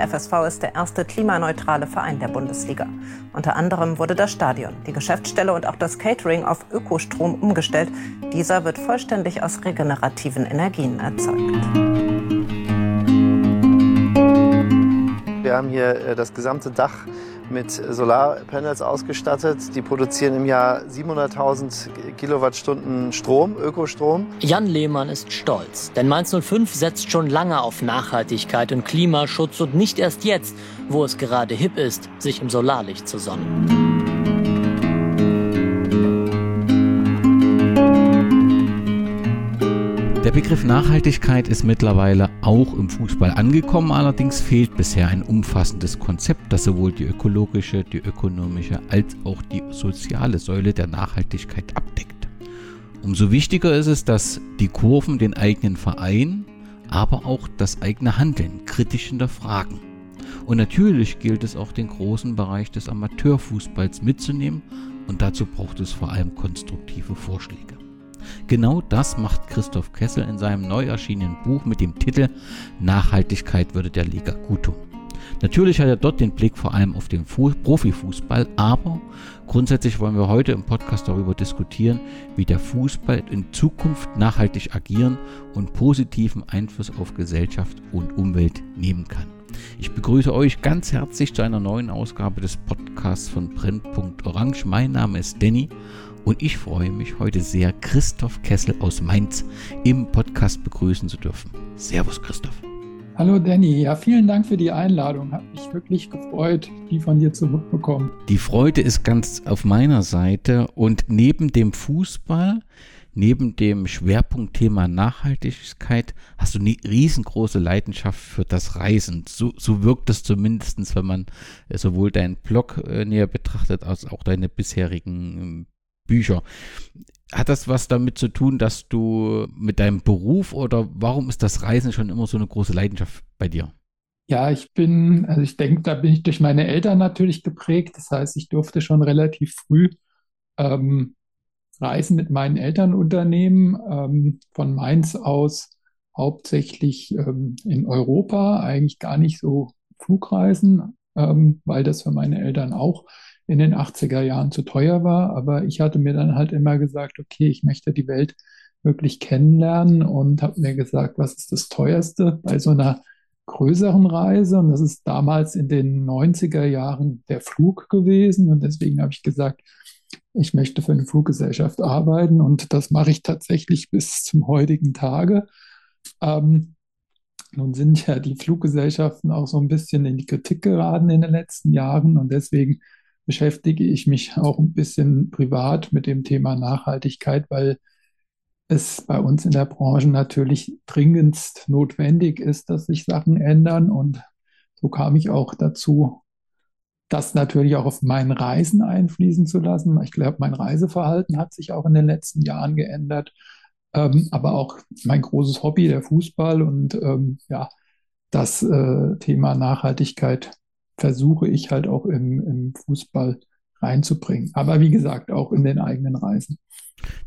Der FSV ist der erste klimaneutrale Verein der Bundesliga. Unter anderem wurde das Stadion, die Geschäftsstelle und auch das Catering auf Ökostrom umgestellt. Dieser wird vollständig aus regenerativen Energien erzeugt. Wir haben hier äh, das gesamte Dach mit Solarpanels ausgestattet. Die produzieren im Jahr 700.000 Kilowattstunden Strom, Ökostrom. Jan Lehmann ist stolz, denn Mainz 05 setzt schon lange auf Nachhaltigkeit und Klimaschutz und nicht erst jetzt, wo es gerade hip ist, sich im Solarlicht zu sonnen. Der Begriff Nachhaltigkeit ist mittlerweile auch im Fußball angekommen, allerdings fehlt bisher ein umfassendes Konzept, das sowohl die ökologische, die ökonomische als auch die soziale Säule der Nachhaltigkeit abdeckt. Umso wichtiger ist es, dass die Kurven den eigenen Verein, aber auch das eigene Handeln kritisch hinterfragen. Und natürlich gilt es auch den großen Bereich des Amateurfußballs mitzunehmen und dazu braucht es vor allem konstruktive Vorschläge. Genau das macht Christoph Kessel in seinem neu erschienenen Buch mit dem Titel Nachhaltigkeit würde der Liga gut tun. Natürlich hat er dort den Blick vor allem auf den Fu Profifußball, aber grundsätzlich wollen wir heute im Podcast darüber diskutieren, wie der Fußball in Zukunft nachhaltig agieren und positiven Einfluss auf Gesellschaft und Umwelt nehmen kann. Ich begrüße euch ganz herzlich zu einer neuen Ausgabe des Podcasts von Brennpunkt Orange. Mein Name ist Danny und ich freue mich heute sehr, Christoph Kessel aus Mainz im Podcast begrüßen zu dürfen. Servus, Christoph. Hallo Danny, ja, vielen Dank für die Einladung. Hat mich wirklich gefreut, die von dir zu bekommen. Die Freude ist ganz auf meiner Seite und neben dem Fußball, neben dem Schwerpunktthema Nachhaltigkeit, hast du eine riesengroße Leidenschaft für das Reisen. So, so wirkt es zumindest, wenn man sowohl deinen Blog äh, näher betrachtet, als auch deine bisherigen ähm, Bücher. Hat das was damit zu tun, dass du mit deinem Beruf oder warum ist das Reisen schon immer so eine große Leidenschaft bei dir? Ja, ich bin, also ich denke, da bin ich durch meine Eltern natürlich geprägt. Das heißt, ich durfte schon relativ früh ähm, Reisen mit meinen Eltern unternehmen, ähm, von Mainz aus hauptsächlich ähm, in Europa, eigentlich gar nicht so Flugreisen, ähm, weil das für meine Eltern auch in den 80er Jahren zu teuer war. Aber ich hatte mir dann halt immer gesagt, okay, ich möchte die Welt wirklich kennenlernen und habe mir gesagt, was ist das teuerste bei so einer größeren Reise? Und das ist damals in den 90er Jahren der Flug gewesen. Und deswegen habe ich gesagt, ich möchte für eine Fluggesellschaft arbeiten und das mache ich tatsächlich bis zum heutigen Tage. Ähm, nun sind ja die Fluggesellschaften auch so ein bisschen in die Kritik geraten in den letzten Jahren und deswegen beschäftige ich mich auch ein bisschen privat mit dem Thema Nachhaltigkeit, weil es bei uns in der Branche natürlich dringendst notwendig ist, dass sich Sachen ändern. Und so kam ich auch dazu, das natürlich auch auf meinen Reisen einfließen zu lassen. Ich glaube, mein Reiseverhalten hat sich auch in den letzten Jahren geändert. Ähm, aber auch mein großes Hobby, der Fußball und ähm, ja, das äh, Thema Nachhaltigkeit versuche ich halt auch im, im Fußball reinzubringen. Aber wie gesagt, auch in den eigenen Reisen.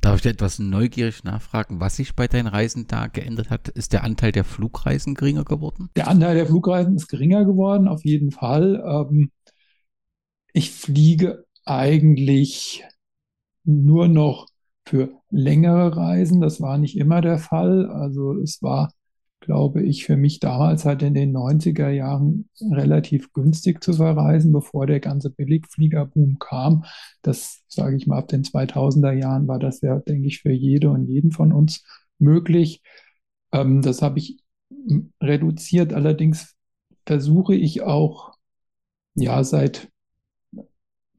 Darf ich etwas neugierig nachfragen, was sich bei deinen Reisen da geändert hat? Ist der Anteil der Flugreisen geringer geworden? Der Anteil der Flugreisen ist geringer geworden, auf jeden Fall. Ähm, ich fliege eigentlich nur noch für längere Reisen. Das war nicht immer der Fall. Also es war glaube ich, für mich damals halt in den 90er Jahren relativ günstig zu verreisen, bevor der ganze Billigfliegerboom kam. Das, sage ich mal, ab den 2000er Jahren war das ja, denke ich, für jede und jeden von uns möglich. Ähm, das habe ich reduziert. Allerdings versuche ich auch, ja, seit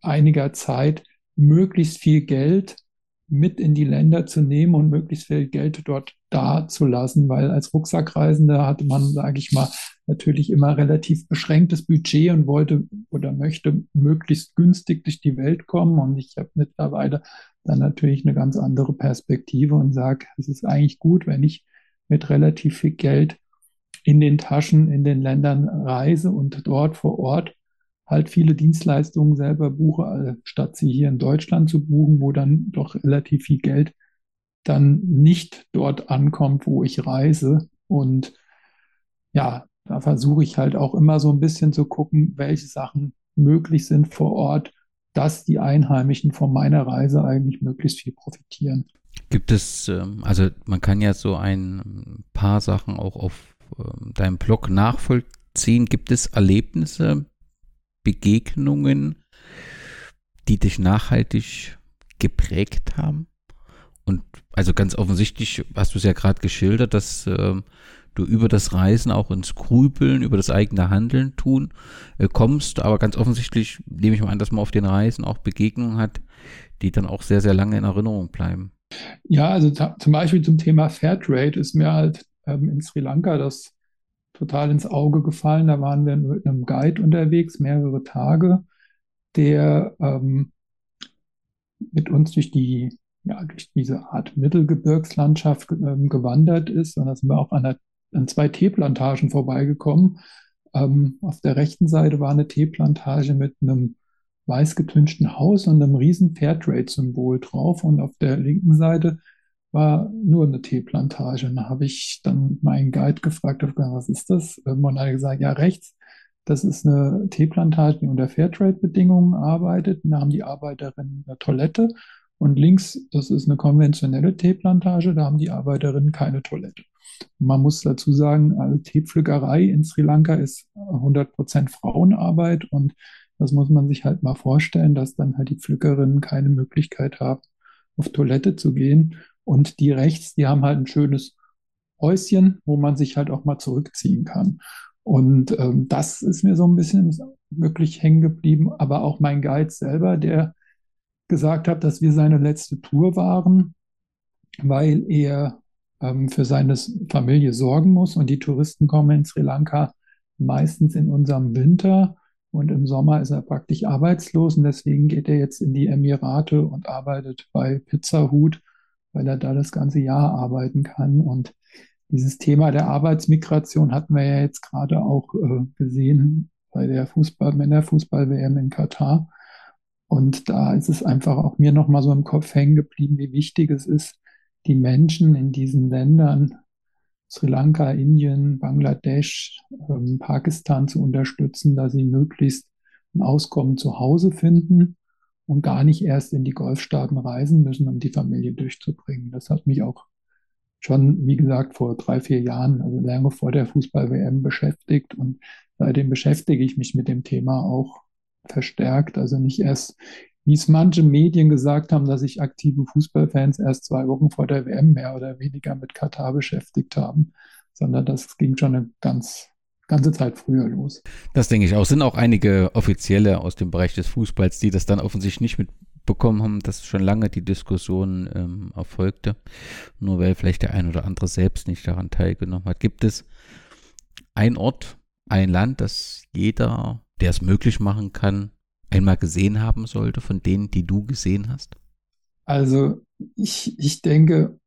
einiger Zeit möglichst viel Geld mit in die Länder zu nehmen und möglichst viel Geld dort da zu lassen, weil als Rucksackreisender hatte man, sage ich mal, natürlich immer relativ beschränktes Budget und wollte oder möchte möglichst günstig durch die Welt kommen. Und ich habe mittlerweile dann natürlich eine ganz andere Perspektive und sage, es ist eigentlich gut, wenn ich mit relativ viel Geld in den Taschen in den Ländern reise und dort vor Ort halt viele Dienstleistungen selber buche, äh, statt sie hier in Deutschland zu buchen, wo dann doch relativ viel Geld dann nicht dort ankommt, wo ich reise. Und ja, da versuche ich halt auch immer so ein bisschen zu gucken, welche Sachen möglich sind vor Ort, dass die Einheimischen von meiner Reise eigentlich möglichst viel profitieren. Gibt es, ähm, also man kann ja so ein paar Sachen auch auf ähm, deinem Blog nachvollziehen. Gibt es Erlebnisse, Begegnungen, die dich nachhaltig geprägt haben? Und also ganz offensichtlich hast du es ja gerade geschildert, dass äh, du über das Reisen auch ins Grübeln, über das eigene Handeln tun äh, kommst. Aber ganz offensichtlich nehme ich mal an, dass man auf den Reisen auch Begegnungen hat, die dann auch sehr, sehr lange in Erinnerung bleiben. Ja, also zum Beispiel zum Thema Fairtrade ist mir halt ähm, in Sri Lanka das total ins Auge gefallen. Da waren wir mit einem Guide unterwegs, mehrere Tage, der ähm, mit uns durch die ja, durch diese Art Mittelgebirgslandschaft ähm, gewandert ist. Und da sind wir auch an, einer, an zwei Teeplantagen vorbeigekommen. Ähm, auf der rechten Seite war eine Teeplantage mit einem weiß getünchten Haus und einem riesen Fairtrade-Symbol drauf. Und auf der linken Seite war nur eine Teeplantage. Und da habe ich dann meinen Guide gefragt, was ist das? Ähm, und er hat gesagt, ja, rechts, das ist eine Teeplantage, die unter Fairtrade-Bedingungen arbeitet. Und da haben die Arbeiterinnen eine Toilette. Und links, das ist eine konventionelle Teeplantage, da haben die Arbeiterinnen keine Toilette. Man muss dazu sagen, also Teepflückerei in Sri Lanka ist 100% Frauenarbeit und das muss man sich halt mal vorstellen, dass dann halt die Pflückerinnen keine Möglichkeit haben, auf Toilette zu gehen. Und die rechts, die haben halt ein schönes Häuschen, wo man sich halt auch mal zurückziehen kann. Und ähm, das ist mir so ein bisschen wirklich hängen geblieben. Aber auch mein Guide selber, der gesagt hat, dass wir seine letzte Tour waren, weil er ähm, für seine Familie sorgen muss. Und die Touristen kommen in Sri Lanka meistens in unserem Winter. Und im Sommer ist er praktisch arbeitslos und deswegen geht er jetzt in die Emirate und arbeitet bei Pizza Hut, weil er da das ganze Jahr arbeiten kann. Und dieses Thema der Arbeitsmigration hatten wir ja jetzt gerade auch äh, gesehen bei der Fußball, Männerfußball-WM in Katar. Und da ist es einfach auch mir nochmal so im Kopf hängen geblieben, wie wichtig es ist, die Menschen in diesen Ländern Sri Lanka, Indien, Bangladesch, ähm, Pakistan zu unterstützen, dass sie möglichst ein Auskommen zu Hause finden und gar nicht erst in die Golfstaaten reisen müssen, um die Familie durchzubringen. Das hat mich auch schon, wie gesagt, vor drei, vier Jahren, also lange vor der Fußball-WM beschäftigt und seitdem beschäftige ich mich mit dem Thema auch verstärkt. Also nicht erst wie es manche Medien gesagt haben, dass sich aktive Fußballfans erst zwei Wochen vor der WM mehr oder weniger mit Katar beschäftigt haben, sondern das ging schon eine ganz ganze Zeit früher los. Das denke ich auch. Es sind auch einige Offizielle aus dem Bereich des Fußballs, die das dann offensichtlich nicht mitbekommen haben, dass schon lange die Diskussion ähm, erfolgte. Nur weil vielleicht der ein oder andere selbst nicht daran teilgenommen hat. Gibt es ein Ort, ein Land, das jeder, der es möglich machen kann, einmal gesehen haben sollte, von denen, die du gesehen hast? Also ich, ich denke,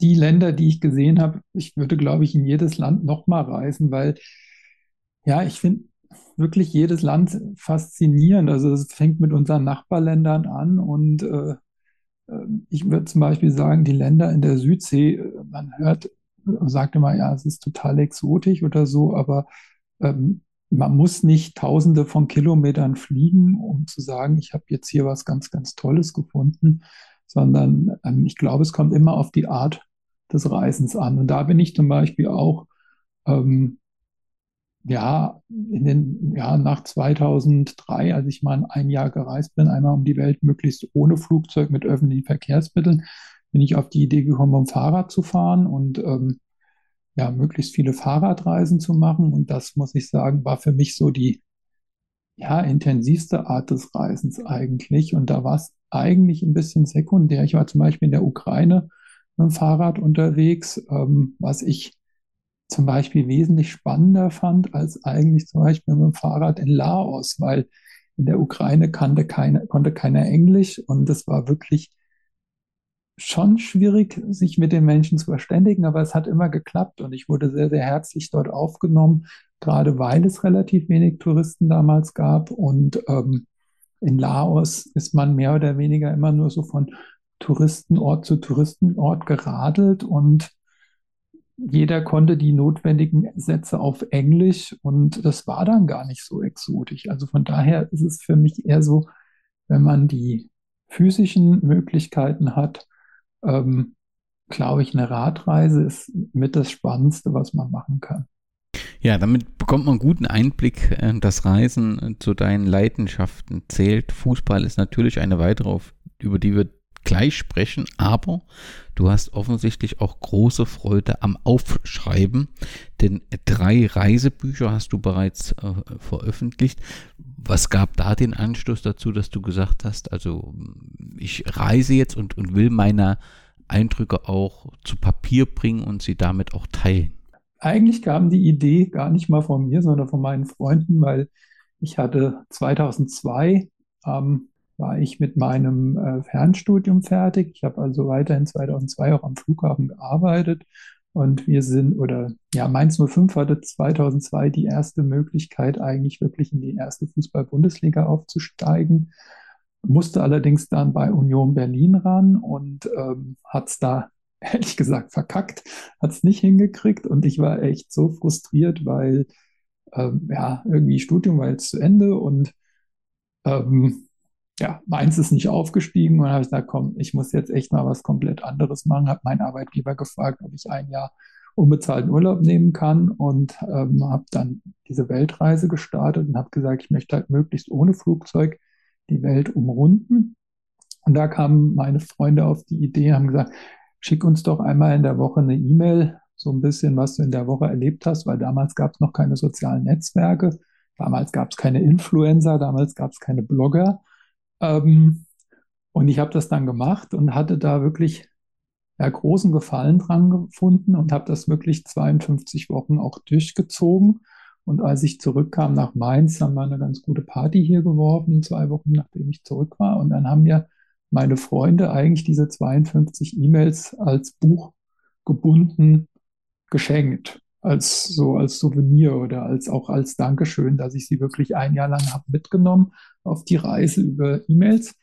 die Länder, die ich gesehen habe, ich würde, glaube ich, in jedes Land nochmal reisen, weil ja, ich finde wirklich jedes Land faszinierend. Also es fängt mit unseren Nachbarländern an und äh, äh ich würde zum Beispiel sagen, die Länder in der Südsee, äh, man hört, sagt immer, ja, es ist total exotisch oder so, aber ähm, man muss nicht tausende von Kilometern fliegen, um zu sagen, ich habe jetzt hier was ganz, ganz Tolles gefunden, sondern ähm, ich glaube, es kommt immer auf die Art des Reisens an. Und da bin ich zum Beispiel auch, ähm, ja, in den, ja, nach 2003, als ich mal ein Jahr gereist bin, einmal um die Welt, möglichst ohne Flugzeug mit öffentlichen Verkehrsmitteln, bin ich auf die Idee gekommen, um Fahrrad zu fahren und ähm, ja, möglichst viele Fahrradreisen zu machen. Und das, muss ich sagen, war für mich so die ja, intensivste Art des Reisens eigentlich. Und da war es eigentlich ein bisschen sekundär. Ich war zum Beispiel in der Ukraine mit dem Fahrrad unterwegs, ähm, was ich zum Beispiel wesentlich spannender fand als eigentlich zum Beispiel mit dem Fahrrad in Laos, weil in der Ukraine kannte keine, konnte keiner Englisch und es war wirklich schon schwierig, sich mit den Menschen zu verständigen, aber es hat immer geklappt und ich wurde sehr, sehr herzlich dort aufgenommen, gerade weil es relativ wenig Touristen damals gab. Und ähm, in Laos ist man mehr oder weniger immer nur so von Touristenort zu Touristenort geradelt und jeder konnte die notwendigen Sätze auf Englisch und das war dann gar nicht so exotisch. Also von daher ist es für mich eher so, wenn man die physischen Möglichkeiten hat, ähm, glaube ich, eine Radreise ist mit das Spannendste, was man machen kann. Ja, damit bekommt man einen guten Einblick. Äh, das Reisen äh, zu deinen Leidenschaften zählt. Fußball ist natürlich eine weitere, über die wir gleich sprechen, aber du hast offensichtlich auch große Freude am Aufschreiben, denn drei Reisebücher hast du bereits äh, veröffentlicht. Was gab da den Anstoß dazu, dass du gesagt hast, also ich reise jetzt und, und will meine Eindrücke auch zu Papier bringen und sie damit auch teilen? Eigentlich kam die Idee gar nicht mal von mir, sondern von meinen Freunden, weil ich hatte 2002 ähm, war ich mit meinem äh, Fernstudium fertig. Ich habe also weiterhin 2002 auch am Flughafen gearbeitet und wir sind, oder ja, Mainz 05 hatte 2002 die erste Möglichkeit, eigentlich wirklich in die erste Fußball-Bundesliga aufzusteigen, musste allerdings dann bei Union Berlin ran und ähm, hat es da ehrlich gesagt verkackt, hat es nicht hingekriegt und ich war echt so frustriert, weil ähm, ja, irgendwie Studium war jetzt zu Ende und ähm, ja, meins ist nicht aufgestiegen und habe gesagt, komm, ich muss jetzt echt mal was komplett anderes machen. Habe meinen Arbeitgeber gefragt, ob ich ein Jahr unbezahlten Urlaub nehmen kann und ähm, habe dann diese Weltreise gestartet und habe gesagt, ich möchte halt möglichst ohne Flugzeug die Welt umrunden. Und da kamen meine Freunde auf die Idee, haben gesagt, schick uns doch einmal in der Woche eine E-Mail, so ein bisschen, was du in der Woche erlebt hast, weil damals gab es noch keine sozialen Netzwerke, damals gab es keine Influencer, damals gab es keine Blogger. Ähm, und ich habe das dann gemacht und hatte da wirklich ja, großen Gefallen dran gefunden und habe das wirklich 52 Wochen auch durchgezogen. Und als ich zurückkam nach Mainz, haben wir eine ganz gute Party hier geworfen, zwei Wochen nachdem ich zurück war. Und dann haben mir meine Freunde eigentlich diese 52 E-Mails als Buch gebunden geschenkt, als so als Souvenir oder als auch als Dankeschön, dass ich sie wirklich ein Jahr lang habe mitgenommen auf die Reise über E-Mails.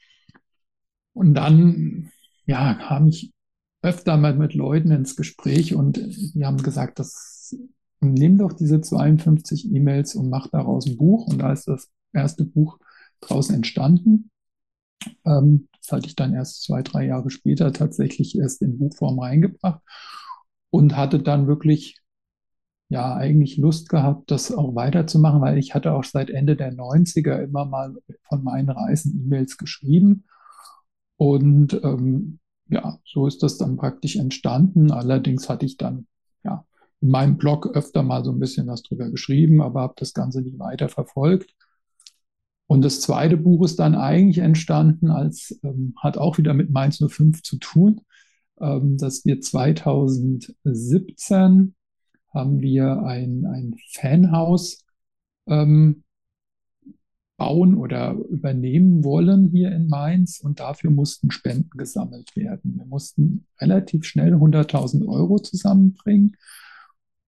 Und dann ja, kam ich öfter mal mit Leuten ins Gespräch und die haben gesagt, das nimm doch diese 52 E-Mails und mach daraus ein Buch. Und da ist das erste Buch draußen entstanden. Ähm, das hatte ich dann erst zwei, drei Jahre später tatsächlich erst in Buchform reingebracht und hatte dann wirklich ja eigentlich Lust gehabt, das auch weiterzumachen, weil ich hatte auch seit Ende der 90er immer mal von meinen Reisen E-Mails geschrieben. Und ähm, ja, so ist das dann praktisch entstanden. Allerdings hatte ich dann ja in meinem Blog öfter mal so ein bisschen was drüber geschrieben, aber habe das Ganze nicht weiter verfolgt. Und das zweite Buch ist dann eigentlich entstanden, als ähm, hat auch wieder mit Mainz 05 zu tun, ähm, dass wir 2017 haben wir ein, ein Fanhaus ähm, bauen oder übernehmen wollen hier in Mainz und dafür mussten Spenden gesammelt werden. Wir mussten relativ schnell 100.000 Euro zusammenbringen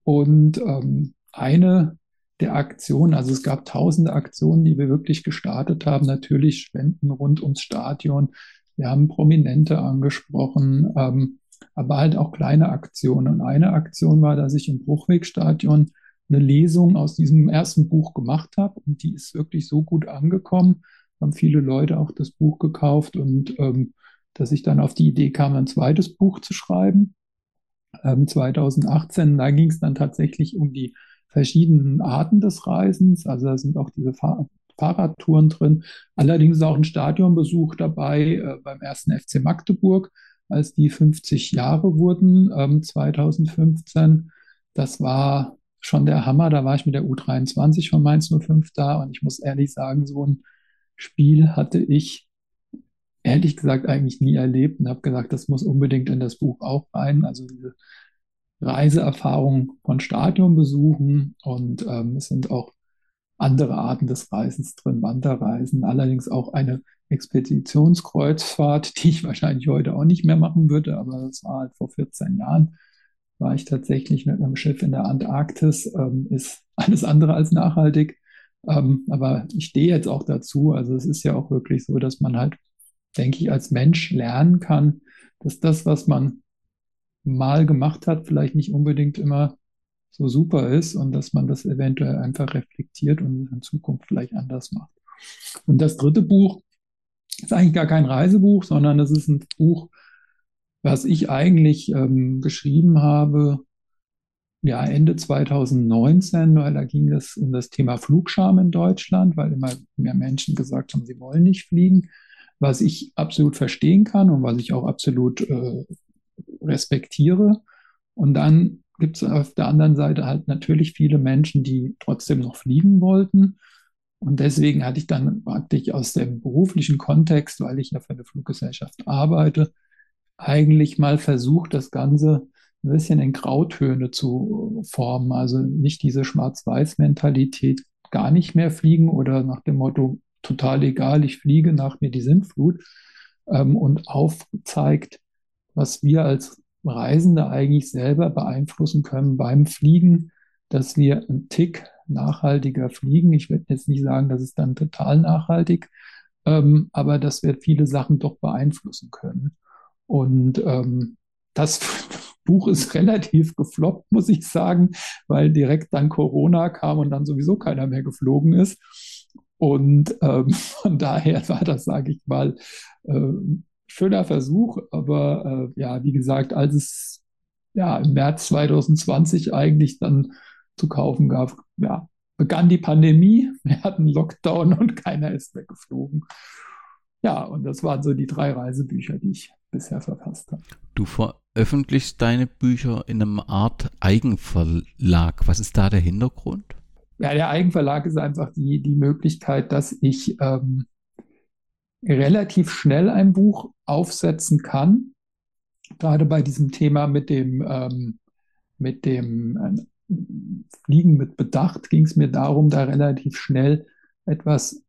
und ähm, eine der Aktionen, also es gab tausende Aktionen, die wir wirklich gestartet haben, natürlich Spenden rund ums Stadion. Wir haben Prominente angesprochen, ähm, aber halt auch kleine Aktionen. Und eine Aktion war, dass ich im Bruchwegstadion eine Lesung aus diesem ersten Buch gemacht habe und die ist wirklich so gut angekommen, haben viele Leute auch das Buch gekauft und ähm, dass ich dann auf die Idee kam, ein zweites Buch zu schreiben. Ähm, 2018, da ging es dann tatsächlich um die verschiedenen Arten des Reisens. Also da sind auch diese Fahr Fahrradtouren drin. Allerdings ist auch ein Stadionbesuch dabei äh, beim ersten FC Magdeburg, als die 50 Jahre wurden, ähm, 2015. Das war schon der Hammer. Da war ich mit der U23 von Mainz 05 da und ich muss ehrlich sagen, so ein Spiel hatte ich ehrlich gesagt eigentlich nie erlebt und habe gesagt, das muss unbedingt in das Buch auch rein. Also diese Reiseerfahrung von Stadionbesuchen und ähm, es sind auch andere Arten des Reisens drin, Wanderreisen, allerdings auch eine Expeditionskreuzfahrt, die ich wahrscheinlich heute auch nicht mehr machen würde, aber das war halt vor 14 Jahren, war ich tatsächlich mit einem Schiff in der Antarktis, ähm, ist alles andere als nachhaltig. Ähm, aber ich stehe jetzt auch dazu. Also es ist ja auch wirklich so, dass man halt, denke ich, als Mensch lernen kann, dass das, was man mal gemacht hat, vielleicht nicht unbedingt immer so super ist und dass man das eventuell einfach reflektiert und in Zukunft vielleicht anders macht. Und das dritte Buch ist eigentlich gar kein Reisebuch, sondern das ist ein Buch, was ich eigentlich ähm, geschrieben habe, ja, Ende 2019, weil da ging es um das Thema Flugscham in Deutschland, weil immer mehr Menschen gesagt haben, sie wollen nicht fliegen, was ich absolut verstehen kann und was ich auch absolut äh, respektiere. Und dann gibt es auf der anderen Seite halt natürlich viele Menschen, die trotzdem noch fliegen wollten. Und deswegen hatte ich dann praktisch aus dem beruflichen Kontext, weil ich ja für eine Fluggesellschaft arbeite, eigentlich mal versucht, das Ganze ein bisschen in Grautöne zu formen. Also nicht diese Schwarz-Weiß-Mentalität, gar nicht mehr fliegen oder nach dem Motto, total egal, ich fliege nach mir die Sintflut ähm, und aufzeigt, was wir als Reisende eigentlich selber beeinflussen können beim Fliegen, dass wir einen Tick nachhaltiger fliegen. Ich würde jetzt nicht sagen, dass es dann total nachhaltig, ähm, aber dass wir viele Sachen doch beeinflussen können. Und ähm, das Buch ist relativ gefloppt, muss ich sagen, weil direkt dann Corona kam und dann sowieso keiner mehr geflogen ist. Und ähm, von daher war das, sage ich mal, äh, schöner Versuch. Aber äh, ja, wie gesagt, als es ja im März 2020 eigentlich dann zu kaufen gab, ja, begann die Pandemie. Wir hatten Lockdown und keiner ist weggeflogen. Ja, und das waren so die drei Reisebücher, die ich bisher verfasst habe. Du veröffentlichst deine Bücher in einem Art Eigenverlag. Was ist da der Hintergrund? Ja, der Eigenverlag ist einfach die, die Möglichkeit, dass ich ähm, relativ schnell ein Buch aufsetzen kann. Gerade bei diesem Thema mit dem, ähm, mit dem äh, Fliegen mit Bedacht ging es mir darum, da relativ schnell etwas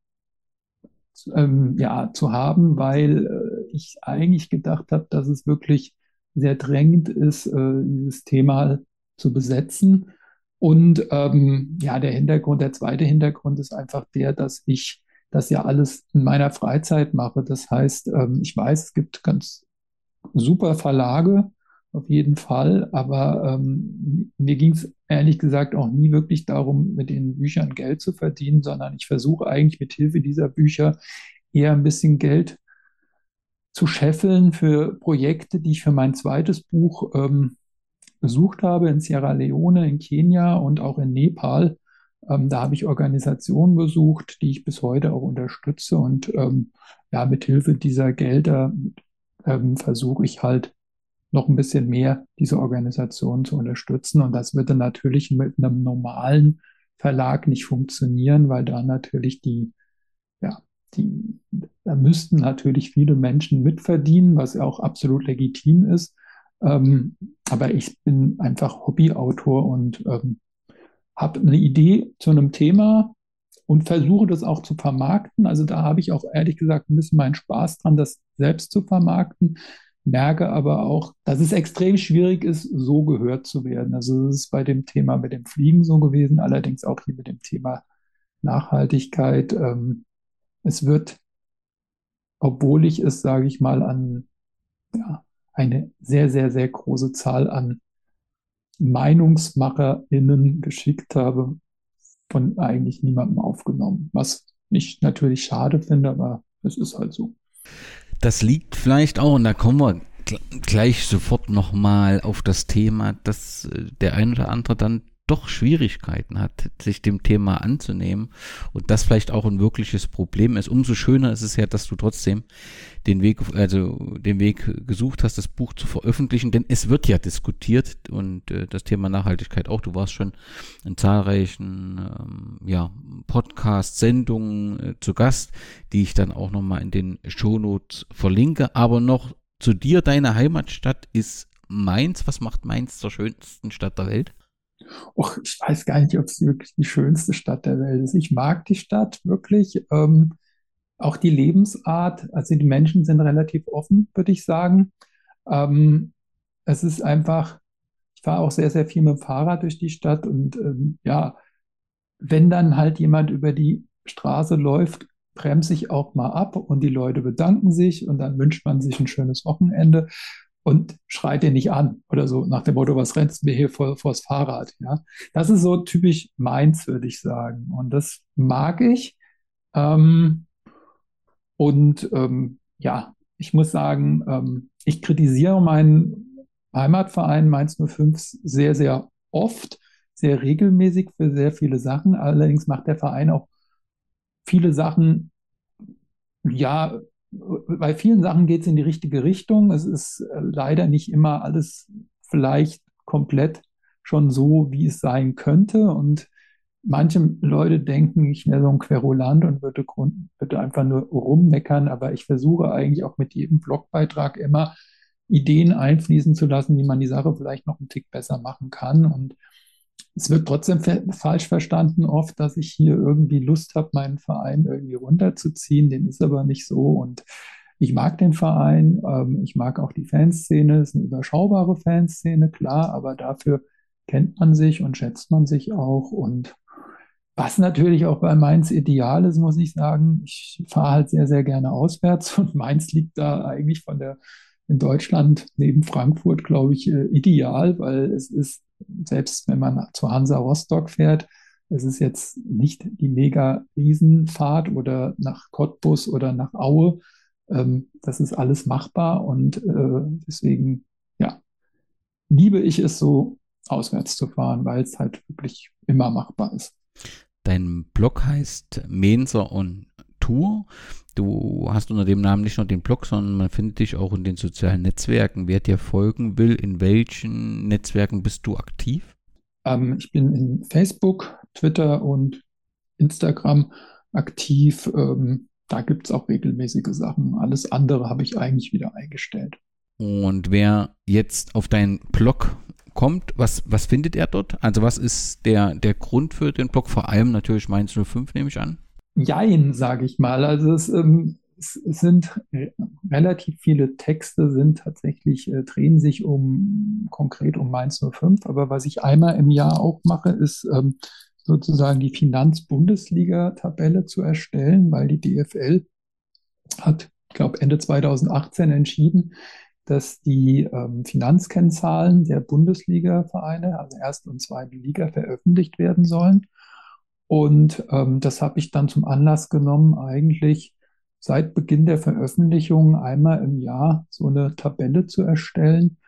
ähm, ja, zu haben, weil äh, ich eigentlich gedacht habe, dass es wirklich sehr drängend ist, äh, dieses Thema zu besetzen. Und ähm, ja, der Hintergrund, der zweite Hintergrund ist einfach der, dass ich das ja alles in meiner Freizeit mache. Das heißt, ähm, ich weiß, es gibt ganz super Verlage, auf jeden Fall, aber ähm, mir ging es ehrlich gesagt auch nie wirklich darum, mit den Büchern Geld zu verdienen, sondern ich versuche eigentlich mit Hilfe dieser Bücher eher ein bisschen Geld zu scheffeln für Projekte, die ich für mein zweites Buch ähm, besucht habe in Sierra Leone, in Kenia und auch in Nepal. Ähm, da habe ich Organisationen besucht, die ich bis heute auch unterstütze. Und ähm, ja, mit Hilfe dieser Gelder ähm, versuche ich halt noch ein bisschen mehr diese Organisationen zu unterstützen. Und das würde natürlich mit einem normalen Verlag nicht funktionieren, weil da natürlich die, ja, die, da müssten natürlich viele Menschen mitverdienen, was auch absolut legitim ist. Ähm, aber ich bin einfach Hobbyautor und ähm, habe eine Idee zu einem Thema und versuche das auch zu vermarkten. Also da habe ich auch ehrlich gesagt ein bisschen meinen Spaß dran, das selbst zu vermarkten. Merke aber auch, dass es extrem schwierig ist, so gehört zu werden. Also es ist bei dem Thema mit dem Fliegen so gewesen, allerdings auch hier mit dem Thema Nachhaltigkeit. Ähm, es wird, obwohl ich es, sage ich mal, an ja, eine sehr, sehr, sehr große Zahl an MeinungsmacherInnen geschickt habe, von eigentlich niemandem aufgenommen. Was ich natürlich schade finde, aber es ist halt so. Das liegt vielleicht auch, und da kommen wir gleich sofort nochmal auf das Thema, dass äh, der ein oder andere dann doch Schwierigkeiten hat, sich dem Thema anzunehmen und das vielleicht auch ein wirkliches Problem ist. Umso schöner ist es ja, dass du trotzdem den Weg, also den Weg gesucht hast, das Buch zu veröffentlichen, denn es wird ja diskutiert und äh, das Thema Nachhaltigkeit auch. Du warst schon in zahlreichen ähm, ja, Podcast-Sendungen äh, zu Gast, die ich dann auch nochmal in den Shownotes verlinke. Aber noch zu dir, deine Heimatstadt ist Mainz. Was macht Mainz zur schönsten Stadt der Welt? Och, ich weiß gar nicht, ob es wirklich die schönste Stadt der Welt ist. Ich mag die Stadt wirklich. Ähm, auch die Lebensart, also die Menschen sind relativ offen, würde ich sagen. Ähm, es ist einfach, ich fahre auch sehr, sehr viel mit dem Fahrrad durch die Stadt und ähm, ja, wenn dann halt jemand über die Straße läuft, bremse ich auch mal ab und die Leute bedanken sich und dann wünscht man sich ein schönes Wochenende. Und schreit dir nicht an oder so nach dem Motto, was rennst du mir hier vor, vors Fahrrad? Ja, das ist so typisch meins, würde ich sagen. Und das mag ich. Ähm, und ähm, ja, ich muss sagen, ähm, ich kritisiere meinen Heimatverein Mainz 05 sehr, sehr oft, sehr regelmäßig für sehr viele Sachen. Allerdings macht der Verein auch viele Sachen, ja, bei vielen Sachen geht es in die richtige Richtung. Es ist äh, leider nicht immer alles vielleicht komplett schon so, wie es sein könnte. Und manche Leute denken, ich wäre so ein Querulant und würde, würde einfach nur rummeckern. Aber ich versuche eigentlich auch mit jedem Blogbeitrag immer Ideen einfließen zu lassen, wie man die Sache vielleicht noch einen Tick besser machen kann. Und es wird trotzdem falsch verstanden oft, dass ich hier irgendwie Lust habe, meinen Verein irgendwie runterzuziehen. Dem ist aber nicht so. Und ich mag den Verein, ähm, ich mag auch die Fanszene. Es ist eine überschaubare Fanszene, klar, aber dafür kennt man sich und schätzt man sich auch. Und was natürlich auch bei Mainz ideal ist, muss ich sagen, ich fahre halt sehr, sehr gerne auswärts und Mainz liegt da eigentlich von der in Deutschland neben Frankfurt, glaube ich, äh, ideal, weil es ist selbst wenn man zu Hansa Rostock fährt, es ist jetzt nicht die mega Riesenfahrt oder nach Cottbus oder nach Aue. Ähm, das ist alles machbar und äh, deswegen, ja, liebe ich es so, auswärts zu fahren, weil es halt wirklich immer machbar ist. Dein Blog heißt Menser und Tour. Du hast unter dem Namen nicht nur den Blog, sondern man findet dich auch in den sozialen Netzwerken. Wer dir folgen will, in welchen Netzwerken bist du aktiv? Ähm, ich bin in Facebook, Twitter und Instagram aktiv. Ähm, da gibt es auch regelmäßige Sachen. Alles andere habe ich eigentlich wieder eingestellt. Und wer jetzt auf deinen Blog kommt, was, was findet er dort? Also was ist der, der Grund für den Blog? Vor allem natürlich Mainz 05, nehme ich an. Jein, sage ich mal. Also es, ähm, es, es sind relativ viele Texte, sind tatsächlich, äh, drehen sich um konkret um Mainz 05. Aber was ich einmal im Jahr auch mache, ist ähm, sozusagen die Finanz-Bundesliga-Tabelle zu erstellen, weil die DFL hat, ich glaube, Ende 2018 entschieden, dass die ähm, Finanzkennzahlen der Bundesliga-Vereine, also erste und zweite Liga, veröffentlicht werden sollen. Und ähm, das habe ich dann zum Anlass genommen, eigentlich seit Beginn der Veröffentlichung einmal im Jahr so eine Tabelle zu erstellen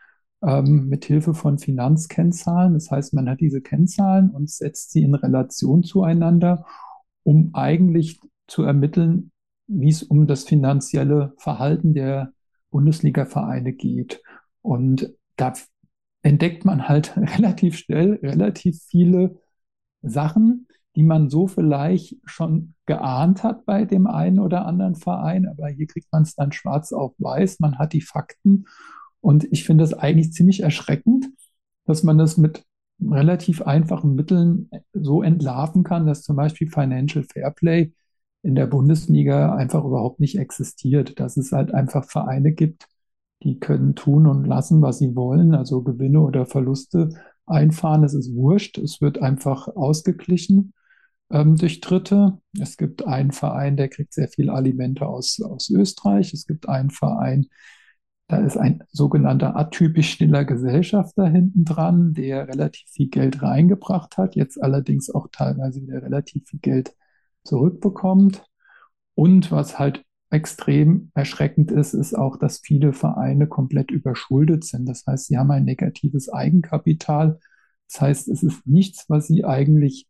ähm, mit Hilfe von Finanzkennzahlen. Das heißt, man hat diese Kennzahlen und setzt sie in Relation zueinander, um eigentlich zu ermitteln, wie es um das finanzielle Verhalten der Bundesliga-Vereine geht. Und da entdeckt man halt relativ schnell relativ viele Sachen, die man so vielleicht schon geahnt hat bei dem einen oder anderen Verein, aber hier kriegt man es dann schwarz auf weiß, man hat die Fakten. Und ich finde es eigentlich ziemlich erschreckend, dass man das mit relativ einfachen Mitteln so entlarven kann, dass zum Beispiel Financial Fairplay in der Bundesliga einfach überhaupt nicht existiert, dass es halt einfach Vereine gibt, die können tun und lassen, was sie wollen, also Gewinne oder Verluste einfahren, es ist wurscht, es wird einfach ausgeglichen ähm, durch Dritte. Es gibt einen Verein, der kriegt sehr viel Alimente aus, aus Österreich. Es gibt einen Verein, da ist ein sogenannter atypisch stiller Gesellschafter hinten dran, der relativ viel Geld reingebracht hat, jetzt allerdings auch teilweise wieder relativ viel Geld zurückbekommt. Und was halt extrem erschreckend ist, ist auch, dass viele Vereine komplett überschuldet sind. Das heißt, sie haben ein negatives Eigenkapital. Das heißt, es ist nichts, was sie eigentlich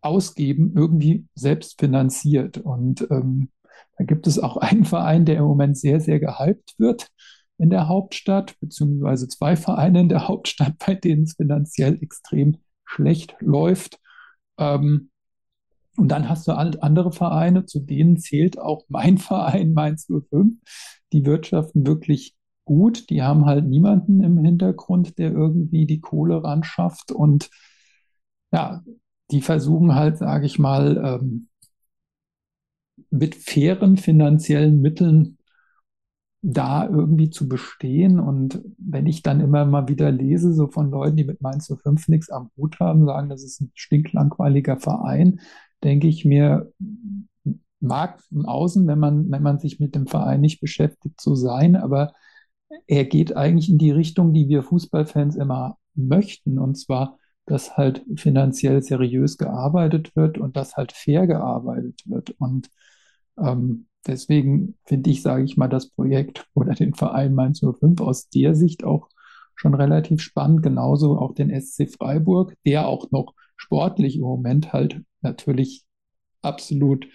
ausgeben, irgendwie selbst finanziert. Und ähm, da gibt es auch einen Verein, der im Moment sehr, sehr gehypt wird in der Hauptstadt, beziehungsweise zwei Vereine in der Hauptstadt, bei denen es finanziell extrem schlecht läuft. Ähm, und dann hast du andere Vereine, zu denen zählt auch mein Verein Mainz 05. Die wirtschaften wirklich gut. Die haben halt niemanden im Hintergrund, der irgendwie die Kohle ran schafft. Und ja, die versuchen halt, sage ich mal, ähm, mit fairen finanziellen Mitteln da irgendwie zu bestehen. Und wenn ich dann immer mal wieder lese, so von Leuten, die mit Mainz 05 nichts am Hut haben, sagen, das ist ein stinklangweiliger Verein, denke ich mir, mag von außen, wenn man, wenn man sich mit dem Verein nicht beschäftigt, so sein, aber er geht eigentlich in die Richtung, die wir Fußballfans immer möchten, und zwar, dass halt finanziell seriös gearbeitet wird und dass halt fair gearbeitet wird. Und ähm, deswegen finde ich, sage ich mal, das Projekt oder den Verein Mainz 05 aus der Sicht auch schon relativ spannend. Genauso auch den SC Freiburg, der auch noch sportlich im Moment halt natürlich absolut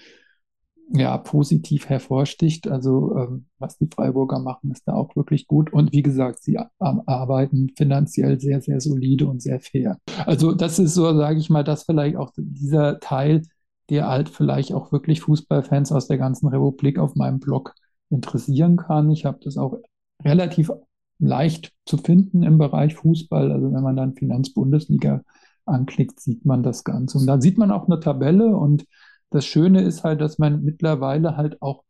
ja, positiv hervorsticht. Also ähm, was die Freiburger machen, ist da auch wirklich gut. Und wie gesagt, sie arbeiten finanziell sehr, sehr solide und sehr fair. Also das ist so, sage ich mal, dass vielleicht auch dieser Teil, der halt vielleicht auch wirklich Fußballfans aus der ganzen Republik auf meinem Blog interessieren kann. Ich habe das auch relativ leicht zu finden im Bereich Fußball. Also wenn man dann Finanzbundesliga anklickt, sieht man das Ganze. Und dann sieht man auch eine Tabelle und das Schöne ist halt, dass man mittlerweile halt auch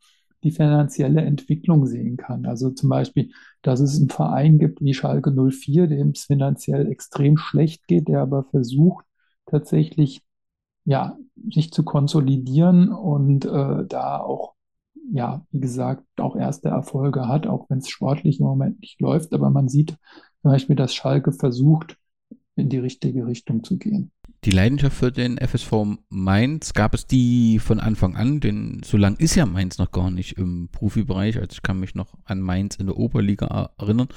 die finanzielle Entwicklung sehen kann. Also zum Beispiel, dass es einen Verein gibt wie Schalke 04, dem es finanziell extrem schlecht geht, der aber versucht tatsächlich ja, sich zu konsolidieren und äh, da auch, ja, wie gesagt, auch erste Erfolge hat, auch wenn es sportlich im Moment nicht läuft. Aber man sieht zum Beispiel, dass Schalke versucht, in die richtige Richtung zu gehen. Die Leidenschaft für den FSV Mainz, gab es die von Anfang an? Denn so lange ist ja Mainz noch gar nicht im Profibereich. Also ich kann mich noch an Mainz in der Oberliga erinnern.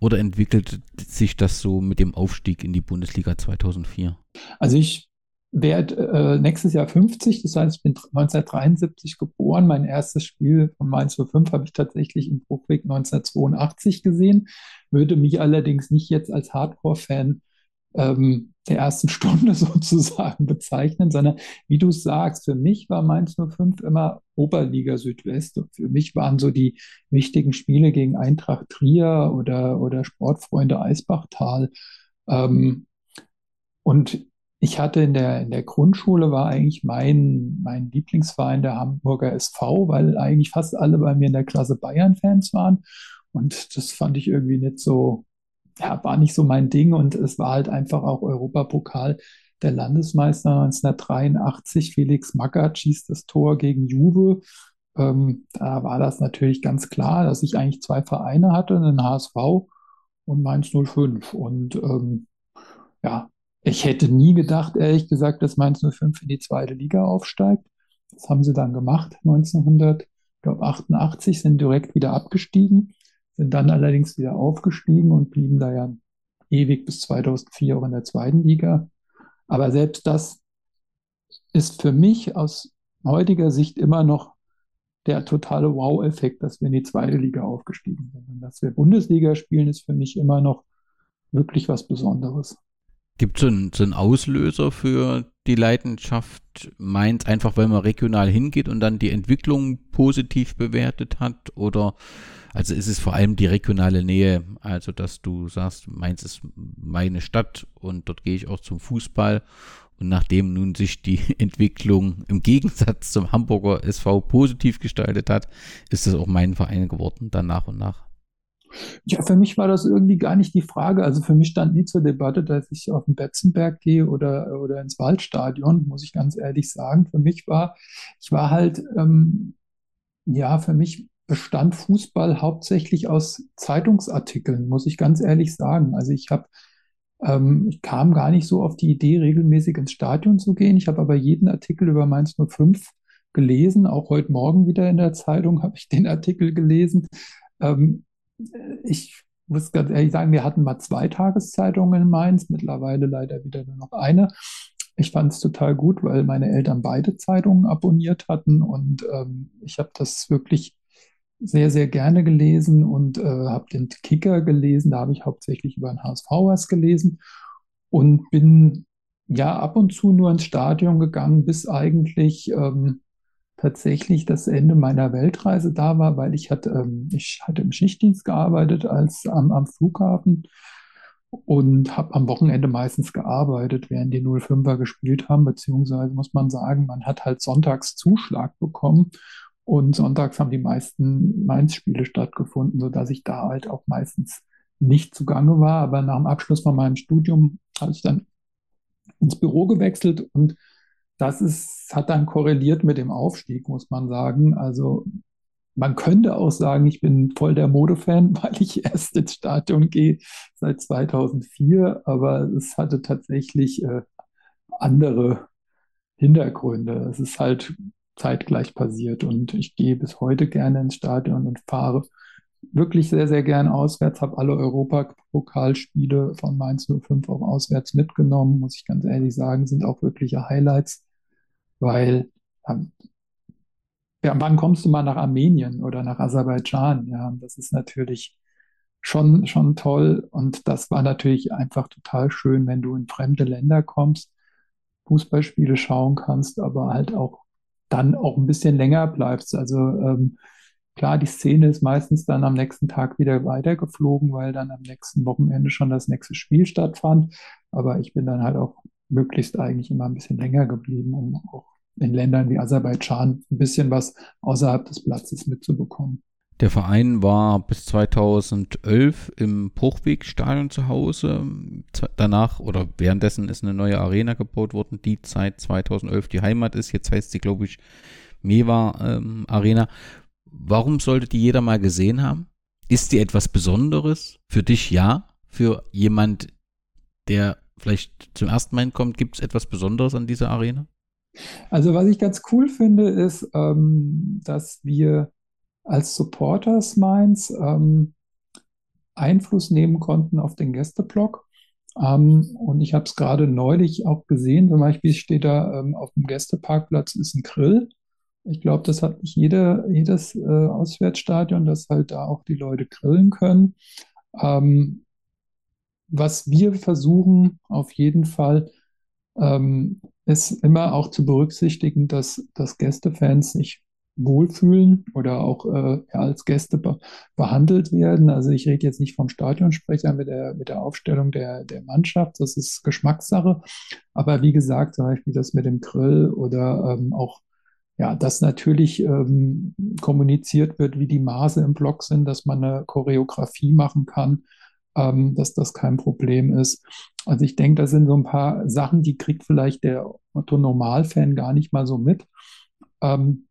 Oder entwickelte sich das so mit dem Aufstieg in die Bundesliga 2004? Also ich werde äh, nächstes Jahr 50, das heißt, ich bin 1973 geboren. Mein erstes Spiel von Mainz 05 habe ich tatsächlich im Bruchweg 1982 gesehen, würde mich allerdings nicht jetzt als Hardcore-Fan ähm, der ersten Stunde sozusagen bezeichnen, sondern wie du sagst, für mich war Mainz 05 immer Oberliga Südwest und für mich waren so die wichtigen Spiele gegen Eintracht Trier oder, oder Sportfreunde Eisbachtal. Ähm, und ich hatte in der, in der Grundschule war eigentlich mein, mein Lieblingsverein der Hamburger SV, weil eigentlich fast alle bei mir in der Klasse Bayern-Fans waren. Und das fand ich irgendwie nicht so, ja, war nicht so mein Ding und es war halt einfach auch Europapokal der Landesmeister 1983. Felix Magath schießt das Tor gegen Juve. Ähm, da war das natürlich ganz klar, dass ich eigentlich zwei Vereine hatte, einen HSV und Mainz 05. Und ähm, ja, ich hätte nie gedacht, ehrlich gesagt, dass Mainz 05 in die zweite Liga aufsteigt. Das haben sie dann gemacht, 1988, sind direkt wieder abgestiegen sind dann allerdings wieder aufgestiegen und blieben da ja ewig bis 2004 auch in der zweiten Liga. Aber selbst das ist für mich aus heutiger Sicht immer noch der totale Wow-Effekt, dass wir in die zweite Liga aufgestiegen sind. Und dass wir Bundesliga spielen, ist für mich immer noch wirklich was Besonderes. Gibt es einen, einen Auslöser für die Leidenschaft Mainz, einfach weil man regional hingeht und dann die Entwicklung positiv bewertet hat? Oder also ist es vor allem die regionale Nähe, also dass du sagst, Mainz ist meine Stadt und dort gehe ich auch zum Fußball. Und nachdem nun sich die Entwicklung im Gegensatz zum Hamburger SV positiv gestaltet hat, ist es auch mein Verein geworden, dann nach und nach. Ja, für mich war das irgendwie gar nicht die Frage. Also für mich stand nie zur Debatte, dass ich auf den Betzenberg gehe oder, oder ins Waldstadion, muss ich ganz ehrlich sagen. Für mich war, ich war halt, ähm, ja, für mich bestand Fußball hauptsächlich aus Zeitungsartikeln, muss ich ganz ehrlich sagen. Also ich habe, ähm, ich kam gar nicht so auf die Idee, regelmäßig ins Stadion zu gehen. Ich habe aber jeden Artikel über Mainz 05 gelesen. Auch heute Morgen wieder in der Zeitung habe ich den Artikel gelesen. Ähm, ich muss ganz ehrlich sagen, wir hatten mal zwei Tageszeitungen in Mainz, mittlerweile leider wieder nur noch eine. Ich fand es total gut, weil meine Eltern beide Zeitungen abonniert hatten und ähm, ich habe das wirklich sehr, sehr gerne gelesen und äh, habe den Kicker gelesen. Da habe ich hauptsächlich über den HSV was gelesen und bin ja ab und zu nur ins Stadion gegangen, bis eigentlich ähm, tatsächlich das Ende meiner Weltreise da war, weil ich hatte, ähm, ich hatte im Schichtdienst gearbeitet als am, am Flughafen und habe am Wochenende meistens gearbeitet, während die 05er gespielt haben, beziehungsweise muss man sagen, man hat halt sonntags Zuschlag bekommen und sonntags haben die meisten Mainz-Spiele stattgefunden, sodass ich da halt auch meistens nicht zugange war. Aber nach dem Abschluss von meinem Studium habe ich dann ins Büro gewechselt und das ist, hat dann korreliert mit dem Aufstieg, muss man sagen. Also man könnte auch sagen, ich bin voll der Modefan, weil ich erst ins Stadion gehe seit 2004, aber es hatte tatsächlich äh, andere Hintergründe. Es ist halt zeitgleich passiert und ich gehe bis heute gerne ins Stadion und fahre wirklich sehr, sehr gern auswärts, habe alle Europapokalspiele von Mainz 05 auch auswärts mitgenommen, muss ich ganz ehrlich sagen, sind auch wirkliche Highlights, weil ähm, ja, wann kommst du mal nach Armenien oder nach Aserbaidschan? Ja, das ist natürlich schon, schon toll und das war natürlich einfach total schön, wenn du in fremde Länder kommst, Fußballspiele schauen kannst, aber halt auch dann auch ein bisschen länger bleibst. Also ähm, klar, die Szene ist meistens dann am nächsten Tag wieder weitergeflogen, weil dann am nächsten Wochenende schon das nächste Spiel stattfand. Aber ich bin dann halt auch möglichst eigentlich immer ein bisschen länger geblieben, um auch in Ländern wie Aserbaidschan ein bisschen was außerhalb des Platzes mitzubekommen. Der Verein war bis 2011 im Bruchwegstadion zu Hause. Danach oder währenddessen ist eine neue Arena gebaut worden, die seit 2011 die Heimat ist. Jetzt heißt sie, glaube ich, Mewa ähm, Arena. Warum sollte die jeder mal gesehen haben? Ist die etwas Besonderes? Für dich ja. Für jemand, der vielleicht zum ersten Mal kommt, gibt es etwas Besonderes an dieser Arena? Also was ich ganz cool finde, ist, ähm, dass wir als Supporters Mainz ähm, Einfluss nehmen konnten auf den Gästeblock. Ähm, und ich habe es gerade neulich auch gesehen, zum Beispiel steht da ähm, auf dem Gästeparkplatz ist ein Grill. Ich glaube, das hat nicht jede, jedes äh, Auswärtsstadion, dass halt da auch die Leute grillen können. Ähm, was wir versuchen auf jeden Fall, ähm, ist immer auch zu berücksichtigen, dass, dass Gästefans sich wohlfühlen oder auch äh, als Gäste be behandelt werden. Also ich rede jetzt nicht vom Stadionsprecher mit der, mit der Aufstellung der, der Mannschaft, das ist Geschmackssache. Aber wie gesagt, zum Beispiel das mit dem Grill oder ähm, auch ja, dass natürlich ähm, kommuniziert wird, wie die Maße im Block sind, dass man eine Choreografie machen kann, ähm, dass das kein Problem ist. Also ich denke, das sind so ein paar Sachen, die kriegt vielleicht der Otto-Normalfan gar nicht mal so mit. Ähm,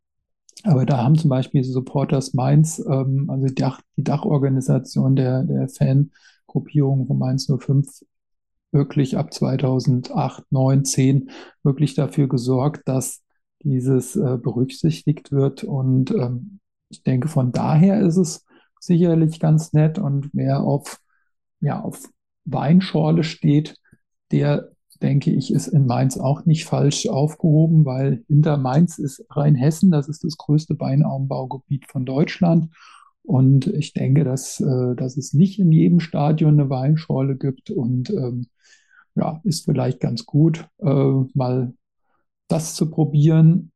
aber da haben zum Beispiel Supporters Mainz, ähm, also die, Dach, die Dachorganisation der, der Fangruppierung von Mainz 05, wirklich ab 2008, 9, 10 wirklich dafür gesorgt, dass dieses äh, berücksichtigt wird. Und ähm, ich denke, von daher ist es sicherlich ganz nett. Und wer auf, ja, auf Weinschorle steht, der denke ich, ist in Mainz auch nicht falsch aufgehoben, weil hinter Mainz ist Rheinhessen, das ist das größte Weinanbaugebiet von Deutschland. Und ich denke, dass, äh, dass es nicht in jedem Stadion eine Weinschorle gibt und ähm, ja, ist vielleicht ganz gut, äh, mal das zu probieren.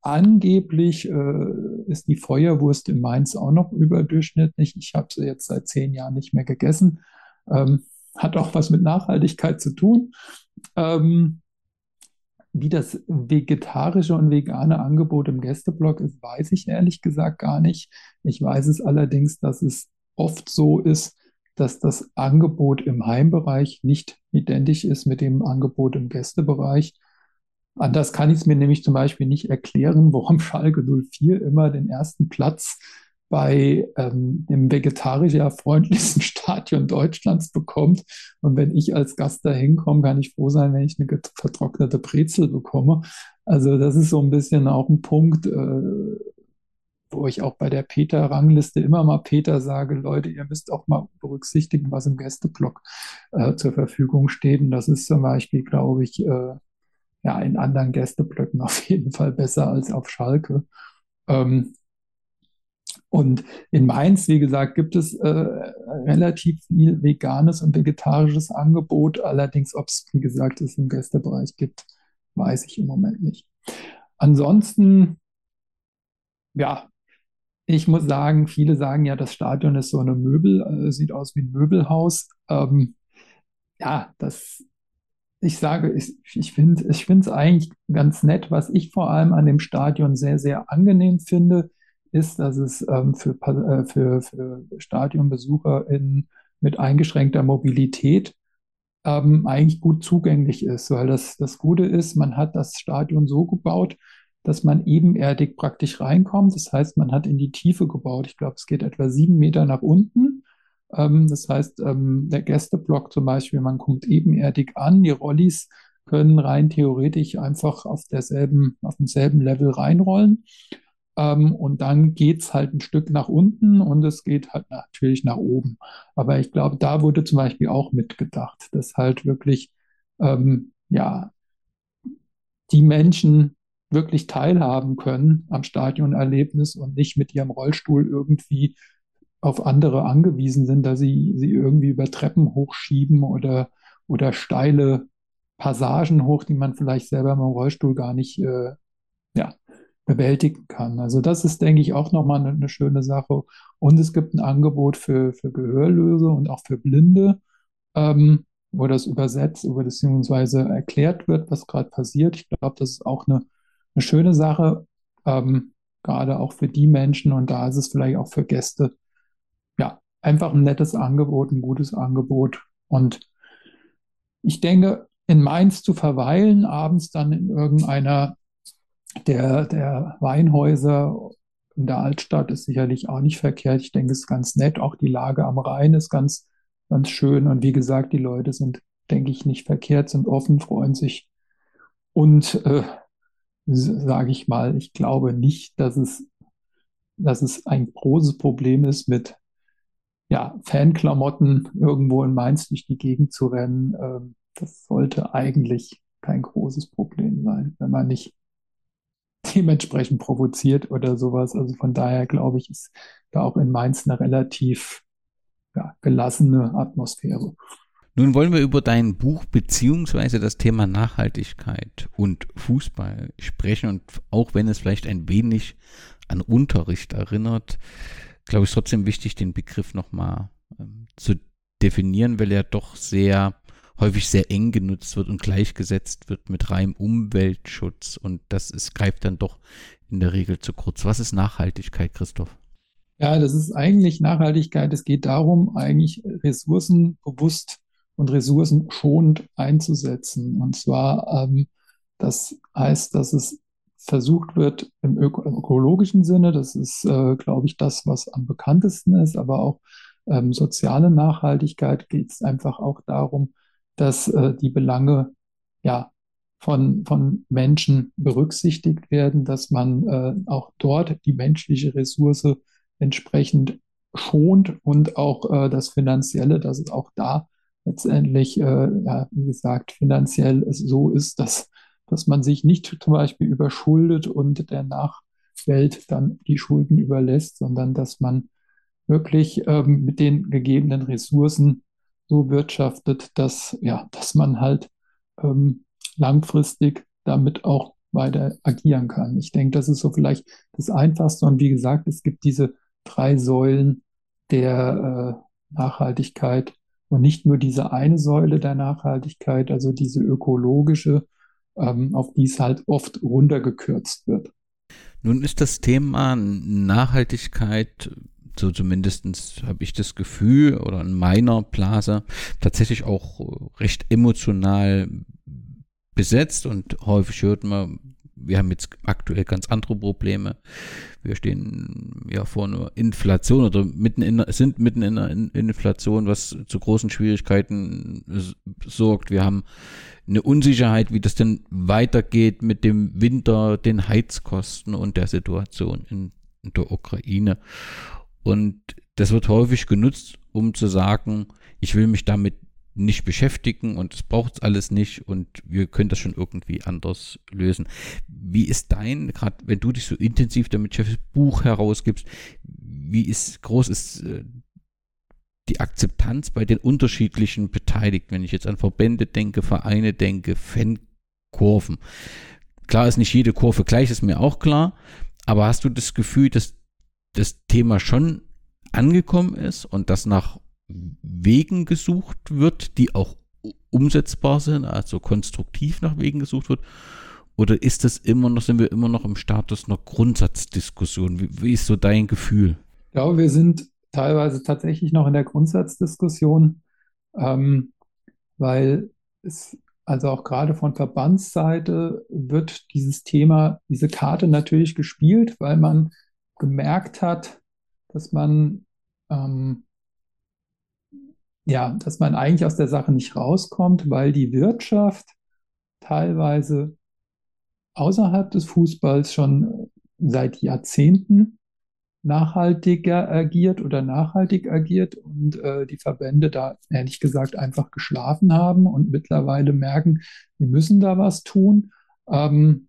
Angeblich äh, ist die Feuerwurst in Mainz auch noch überdurchschnittlich. Ich habe sie jetzt seit zehn Jahren nicht mehr gegessen. Ähm, hat auch was mit Nachhaltigkeit zu tun. Ähm, wie das vegetarische und vegane Angebot im Gästeblock ist, weiß ich ehrlich gesagt gar nicht. Ich weiß es allerdings, dass es oft so ist, dass das Angebot im Heimbereich nicht identisch ist mit dem Angebot im Gästebereich. Anders kann ich es mir nämlich zum Beispiel nicht erklären, warum Schalke 04 immer den ersten Platz bei ähm, dem vegetarisch freundlichsten Stadion Deutschlands bekommt. Und wenn ich als Gast da hinkomme, kann ich froh sein, wenn ich eine vertrocknete Brezel bekomme. Also das ist so ein bisschen auch ein Punkt, äh, wo ich auch bei der Peter-Rangliste immer mal Peter sage, Leute, ihr müsst auch mal berücksichtigen, was im Gästeblock äh, zur Verfügung steht. Und das ist zum Beispiel, glaube ich, äh, ja, in anderen Gästeblöcken auf jeden Fall besser als auf Schalke. Ähm, und in Mainz, wie gesagt, gibt es äh, relativ viel veganes und vegetarisches Angebot. Allerdings, ob es, wie gesagt, es im Gästebereich gibt, weiß ich im Moment nicht. Ansonsten, ja, ich muss sagen, viele sagen ja, das Stadion ist so eine Möbel, äh, sieht aus wie ein Möbelhaus. Ähm, ja, das, ich sage, ich, ich finde es eigentlich ganz nett. Was ich vor allem an dem Stadion sehr, sehr angenehm finde, ist, dass es ähm, für, äh, für, für StadionbesucherInnen mit eingeschränkter Mobilität ähm, eigentlich gut zugänglich ist, weil das, das Gute ist, man hat das Stadion so gebaut, dass man ebenerdig praktisch reinkommt. Das heißt, man hat in die Tiefe gebaut. Ich glaube, es geht etwa sieben Meter nach unten. Ähm, das heißt, ähm, der Gästeblock zum Beispiel, man kommt ebenerdig an. Die Rollis können rein theoretisch einfach auf derselben, auf demselben Level reinrollen. Ähm, und dann geht's halt ein Stück nach unten und es geht halt natürlich nach oben. Aber ich glaube, da wurde zum Beispiel auch mitgedacht, dass halt wirklich, ähm, ja, die Menschen wirklich teilhaben können am Stadionerlebnis und nicht mit ihrem Rollstuhl irgendwie auf andere angewiesen sind, dass sie sie irgendwie über Treppen hochschieben oder, oder steile Passagen hoch, die man vielleicht selber im Rollstuhl gar nicht äh, ja, bewältigen kann. Also das ist, denke ich, auch nochmal eine, eine schöne Sache. Und es gibt ein Angebot für, für Gehörlöse und auch für Blinde, ähm, wo das übersetzt, über beziehungsweise erklärt wird, was gerade passiert. Ich glaube, das ist auch eine, eine schöne Sache, ähm, gerade auch für die Menschen. Und da ist es vielleicht auch für Gäste, ja, einfach ein nettes Angebot, ein gutes Angebot. Und ich denke, in Mainz zu verweilen, abends dann in irgendeiner der, der Weinhäuser in der Altstadt ist sicherlich auch nicht verkehrt. Ich denke, es ist ganz nett. Auch die Lage am Rhein ist ganz, ganz schön. Und wie gesagt, die Leute sind, denke ich, nicht verkehrt, sind offen, freuen sich. Und äh, sage ich mal, ich glaube nicht, dass es, dass es ein großes Problem ist, mit ja, Fanklamotten irgendwo in Mainz durch die Gegend zu rennen. Ähm, das sollte eigentlich kein großes Problem sein, wenn man nicht dementsprechend provoziert oder sowas. Also von daher glaube ich, ist da auch in Mainz eine relativ ja, gelassene Atmosphäre. Nun wollen wir über dein Buch beziehungsweise das Thema Nachhaltigkeit und Fußball sprechen und auch wenn es vielleicht ein wenig an Unterricht erinnert, glaube ich trotzdem wichtig, den Begriff nochmal ähm, zu definieren, weil er doch sehr häufig sehr eng genutzt wird und gleichgesetzt wird mit reinem Umweltschutz. Und das ist, greift dann doch in der Regel zu kurz. Was ist Nachhaltigkeit, Christoph? Ja, das ist eigentlich Nachhaltigkeit. Es geht darum, eigentlich Ressourcen bewusst und ressourcenschonend einzusetzen. Und zwar, ähm, das heißt, dass es versucht wird im ökologischen Sinne, das ist, äh, glaube ich, das, was am bekanntesten ist, aber auch ähm, soziale Nachhaltigkeit geht es einfach auch darum, dass äh, die Belange ja von, von Menschen berücksichtigt werden, dass man äh, auch dort die menschliche Ressource entsprechend schont und auch äh, das Finanzielle, dass es auch da letztendlich, äh, ja, wie gesagt, finanziell so ist, dass, dass man sich nicht zum Beispiel überschuldet und der Nachwelt dann die Schulden überlässt, sondern dass man wirklich ähm, mit den gegebenen Ressourcen so wirtschaftet, dass, ja, dass man halt ähm, langfristig damit auch weiter agieren kann. Ich denke, das ist so vielleicht das Einfachste. Und wie gesagt, es gibt diese drei Säulen der äh, Nachhaltigkeit und nicht nur diese eine Säule der Nachhaltigkeit, also diese ökologische, ähm, auf die es halt oft runtergekürzt wird. Nun ist das Thema Nachhaltigkeit so zumindestens habe ich das Gefühl oder in meiner Blase tatsächlich auch recht emotional besetzt und häufig hört man, wir haben jetzt aktuell ganz andere Probleme. Wir stehen ja vor einer Inflation oder mitten in, sind mitten in einer Inflation, was zu großen Schwierigkeiten sorgt. Wir haben eine Unsicherheit, wie das denn weitergeht mit dem Winter, den Heizkosten und der Situation in, in der Ukraine. Und das wird häufig genutzt, um zu sagen, ich will mich damit nicht beschäftigen und es braucht alles nicht und wir können das schon irgendwie anders lösen. Wie ist dein, gerade wenn du dich so intensiv damit beschäftigst, Buch herausgibst, wie ist groß ist äh, die Akzeptanz bei den unterschiedlichen Beteiligten, wenn ich jetzt an Verbände denke, Vereine denke, Fankurven. Klar ist nicht jede Kurve gleich, ist mir auch klar, aber hast du das Gefühl, dass das Thema schon angekommen ist und dass nach Wegen gesucht wird, die auch umsetzbar sind, also konstruktiv nach Wegen gesucht wird? Oder ist das immer noch, sind wir immer noch im Status einer Grundsatzdiskussion? Wie, wie ist so dein Gefühl? Ich glaube, wir sind teilweise tatsächlich noch in der Grundsatzdiskussion, ähm, weil es also auch gerade von Verbandsseite wird dieses Thema, diese Karte natürlich gespielt, weil man gemerkt hat, dass man ähm, ja, dass man eigentlich aus der Sache nicht rauskommt, weil die Wirtschaft teilweise außerhalb des Fußballs schon seit Jahrzehnten nachhaltiger agiert oder nachhaltig agiert und äh, die Verbände da ehrlich gesagt einfach geschlafen haben und mittlerweile merken, wir müssen da was tun, ähm,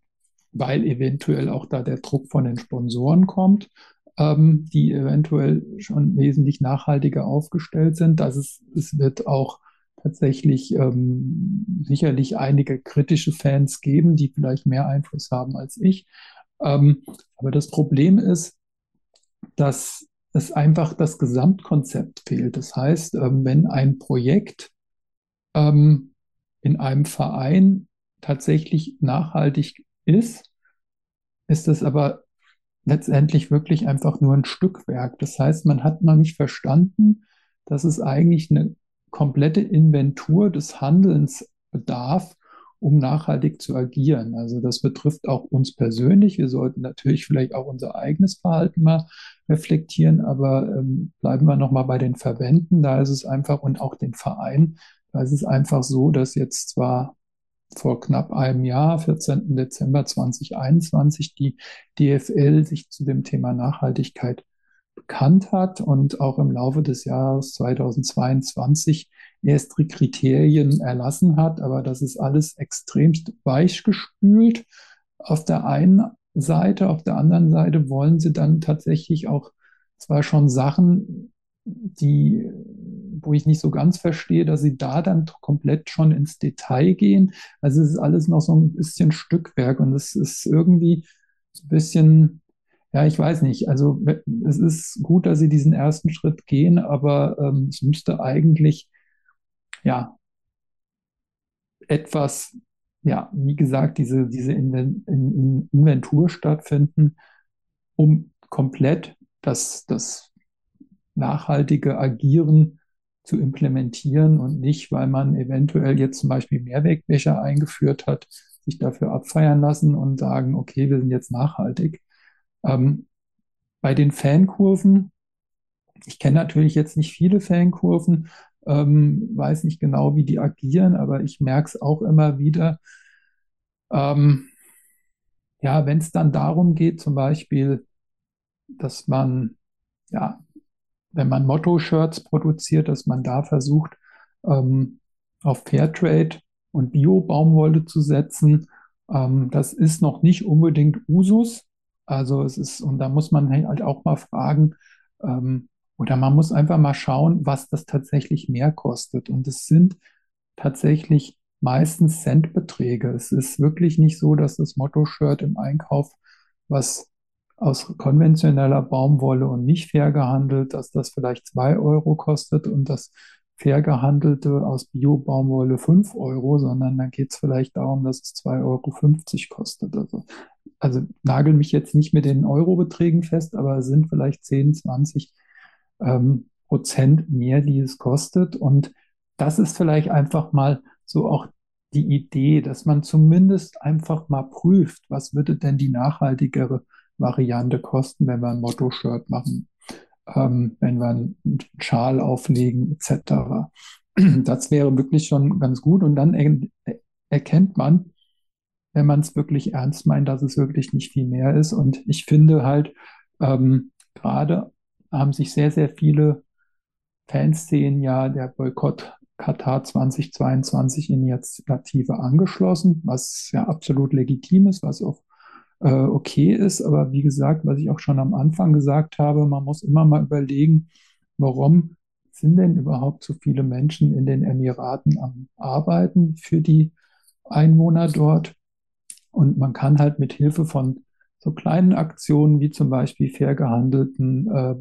weil eventuell auch da der Druck von den Sponsoren kommt, ähm, die eventuell schon wesentlich nachhaltiger aufgestellt sind. Das ist, es wird auch tatsächlich ähm, sicherlich einige kritische Fans geben, die vielleicht mehr Einfluss haben als ich. Ähm, aber das Problem ist, dass es einfach das Gesamtkonzept fehlt. Das heißt, ähm, wenn ein Projekt ähm, in einem Verein tatsächlich nachhaltig ist, ist es aber letztendlich wirklich einfach nur ein Stückwerk. Das heißt, man hat noch nicht verstanden, dass es eigentlich eine komplette Inventur des Handelns bedarf, um nachhaltig zu agieren. Also das betrifft auch uns persönlich. Wir sollten natürlich vielleicht auch unser eigenes Verhalten mal reflektieren, aber ähm, bleiben wir nochmal bei den Verbänden. Da ist es einfach und auch den Vereinen. Da ist es einfach so, dass jetzt zwar vor knapp einem Jahr, 14. Dezember 2021, die DFL sich zu dem Thema Nachhaltigkeit bekannt hat und auch im Laufe des Jahres 2022 erste Kriterien erlassen hat, aber das ist alles extremst weichgespült. Auf der einen Seite, auf der anderen Seite wollen sie dann tatsächlich auch zwar schon Sachen, die, wo ich nicht so ganz verstehe, dass sie da dann komplett schon ins Detail gehen. Also es ist alles noch so ein bisschen Stückwerk und es ist irgendwie ein bisschen, ja, ich weiß nicht. Also es ist gut, dass sie diesen ersten Schritt gehen, aber ähm, es müsste eigentlich ja, etwas, ja, wie gesagt, diese, diese Inventur stattfinden, um komplett das, das nachhaltige Agieren zu implementieren und nicht, weil man eventuell jetzt zum Beispiel Mehrwegbecher eingeführt hat, sich dafür abfeiern lassen und sagen, okay, wir sind jetzt nachhaltig. Ähm, bei den Fankurven, ich kenne natürlich jetzt nicht viele Fankurven, ähm, weiß nicht genau, wie die agieren, aber ich merke es auch immer wieder. Ähm, ja, wenn es dann darum geht, zum Beispiel, dass man, ja, wenn man Motto-Shirts produziert, dass man da versucht, ähm, auf Fairtrade und Bio-Baumwolle zu setzen. Ähm, das ist noch nicht unbedingt Usus. Also es ist, und da muss man halt auch mal fragen, ähm, oder man muss einfach mal schauen, was das tatsächlich mehr kostet. Und es sind tatsächlich meistens Centbeträge. Es ist wirklich nicht so, dass das Motto-Shirt im Einkauf, was aus konventioneller Baumwolle und nicht fair gehandelt, dass das vielleicht zwei Euro kostet und das fair gehandelte aus Bio-Baumwolle fünf Euro, sondern dann geht es vielleicht darum, dass es 2,50 Euro kostet. Also, also nagel mich jetzt nicht mit den Eurobeträgen fest, aber es sind vielleicht 10, 20 ähm, Prozent mehr, die es kostet. Und das ist vielleicht einfach mal so auch die Idee, dass man zumindest einfach mal prüft, was würde denn die nachhaltigere Variante kosten, wenn wir ein Motto-Shirt machen, ähm, wenn wir einen Schal auflegen etc. Das wäre wirklich schon ganz gut. Und dann er erkennt man, wenn man es wirklich ernst meint, dass es wirklich nicht viel mehr ist. Und ich finde halt ähm, gerade haben sich sehr, sehr viele Fanszenen ja der Boykott Katar 2022 Initiative angeschlossen, was ja absolut legitim ist, was auch äh, okay ist. Aber wie gesagt, was ich auch schon am Anfang gesagt habe, man muss immer mal überlegen, warum sind denn überhaupt so viele Menschen in den Emiraten am Arbeiten für die Einwohner dort? Und man kann halt mit Hilfe von so kleinen Aktionen wie zum Beispiel fair gehandelten äh,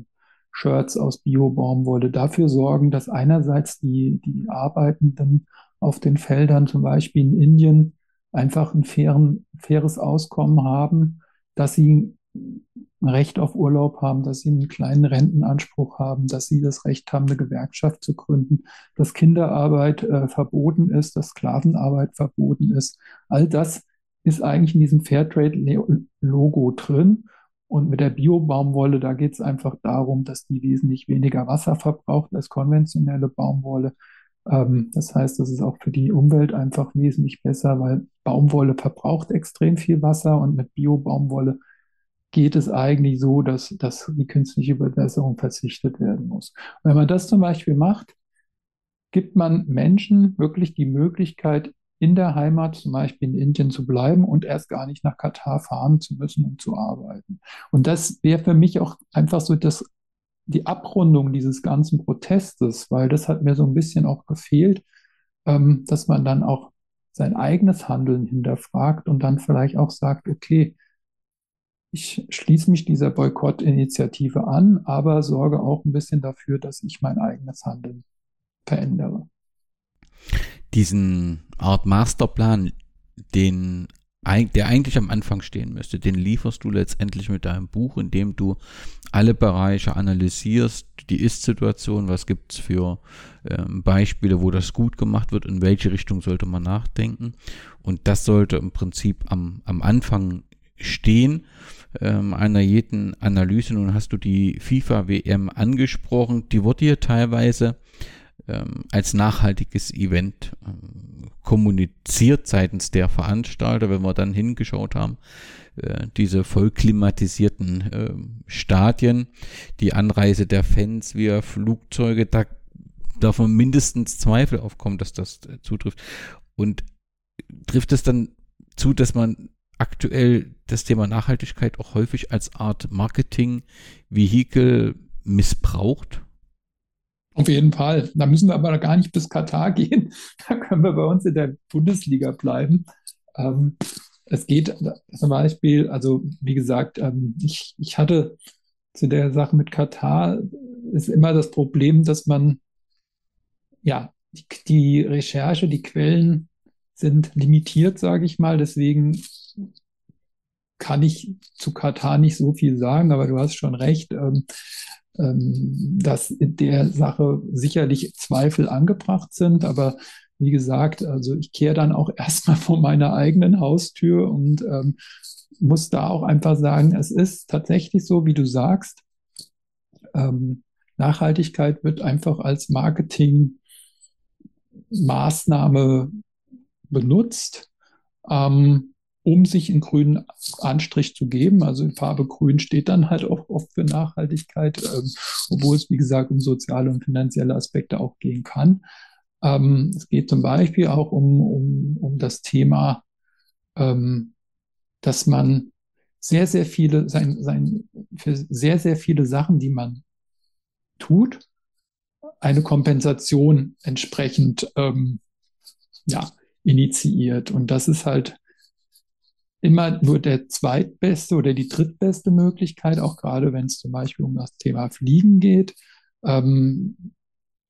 Shirts aus Bio-Baumwolle dafür sorgen, dass einerseits die, die Arbeitenden auf den Feldern, zum Beispiel in Indien, einfach ein fairen, faires Auskommen haben, dass sie ein Recht auf Urlaub haben, dass sie einen kleinen Rentenanspruch haben, dass sie das Recht haben, eine Gewerkschaft zu gründen, dass Kinderarbeit äh, verboten ist, dass Sklavenarbeit verboten ist. All das ist eigentlich in diesem Fairtrade-Logo drin. Und mit der Bio-Baumwolle, da geht es einfach darum, dass die wesentlich weniger Wasser verbraucht als konventionelle Baumwolle. Ähm, das heißt, das ist auch für die Umwelt einfach wesentlich besser, weil Baumwolle verbraucht extrem viel Wasser und mit Bio-Baumwolle geht es eigentlich so, dass, dass die künstliche Bewässerung verzichtet werden muss. Und wenn man das zum Beispiel macht, gibt man Menschen wirklich die Möglichkeit, in der Heimat, zum Beispiel in Indien, zu bleiben und erst gar nicht nach Katar fahren zu müssen, um zu arbeiten. Und das wäre für mich auch einfach so das, die Abrundung dieses ganzen Protestes, weil das hat mir so ein bisschen auch gefehlt, ähm, dass man dann auch sein eigenes Handeln hinterfragt und dann vielleicht auch sagt, okay, ich schließe mich dieser Boykottinitiative an, aber sorge auch ein bisschen dafür, dass ich mein eigenes Handeln verändere. Diesen Art Masterplan, den der eigentlich am Anfang stehen müsste, den lieferst du letztendlich mit deinem Buch, indem du alle Bereiche analysierst, die Ist-Situation, was gibt es für ähm, Beispiele, wo das gut gemacht wird, in welche Richtung sollte man nachdenken. Und das sollte im Prinzip am, am Anfang stehen ähm, einer jeden Analyse. Nun hast du die FIFA-WM angesprochen. Die wurde hier teilweise ähm, als nachhaltiges Event ähm, kommuniziert seitens der Veranstalter, wenn wir dann hingeschaut haben, äh, diese voll klimatisierten äh, Stadien, die Anreise der Fans via Flugzeuge, da darf man mindestens Zweifel aufkommen, dass das äh, zutrifft. Und trifft es dann zu, dass man aktuell das Thema Nachhaltigkeit auch häufig als Art Marketing-Vehikel missbraucht? Auf jeden Fall. Da müssen wir aber gar nicht bis Katar gehen. Da können wir bei uns in der Bundesliga bleiben. Ähm, es geht zum Beispiel, also wie gesagt, ähm, ich, ich hatte zu der Sache mit Katar ist immer das Problem, dass man ja die, die Recherche, die Quellen sind limitiert, sage ich mal. Deswegen kann ich zu Katar nicht so viel sagen, aber du hast schon recht, ähm, dass in der Sache sicherlich Zweifel angebracht sind. Aber wie gesagt, also ich kehre dann auch erstmal vor meiner eigenen Haustür und ähm, muss da auch einfach sagen, es ist tatsächlich so, wie du sagst. Ähm, Nachhaltigkeit wird einfach als Marketingmaßnahme benutzt. Ähm, um sich einen grünen Anstrich zu geben. Also in Farbe grün steht dann halt auch oft für Nachhaltigkeit, ähm, obwohl es, wie gesagt, um soziale und finanzielle Aspekte auch gehen kann. Ähm, es geht zum Beispiel auch um, um, um das Thema, ähm, dass man sehr, sehr viele, sein, sein, für sehr, sehr viele Sachen, die man tut, eine Kompensation entsprechend ähm, ja, initiiert. Und das ist halt immer nur der zweitbeste oder die drittbeste Möglichkeit, auch gerade wenn es zum Beispiel um das Thema Fliegen geht. Ähm,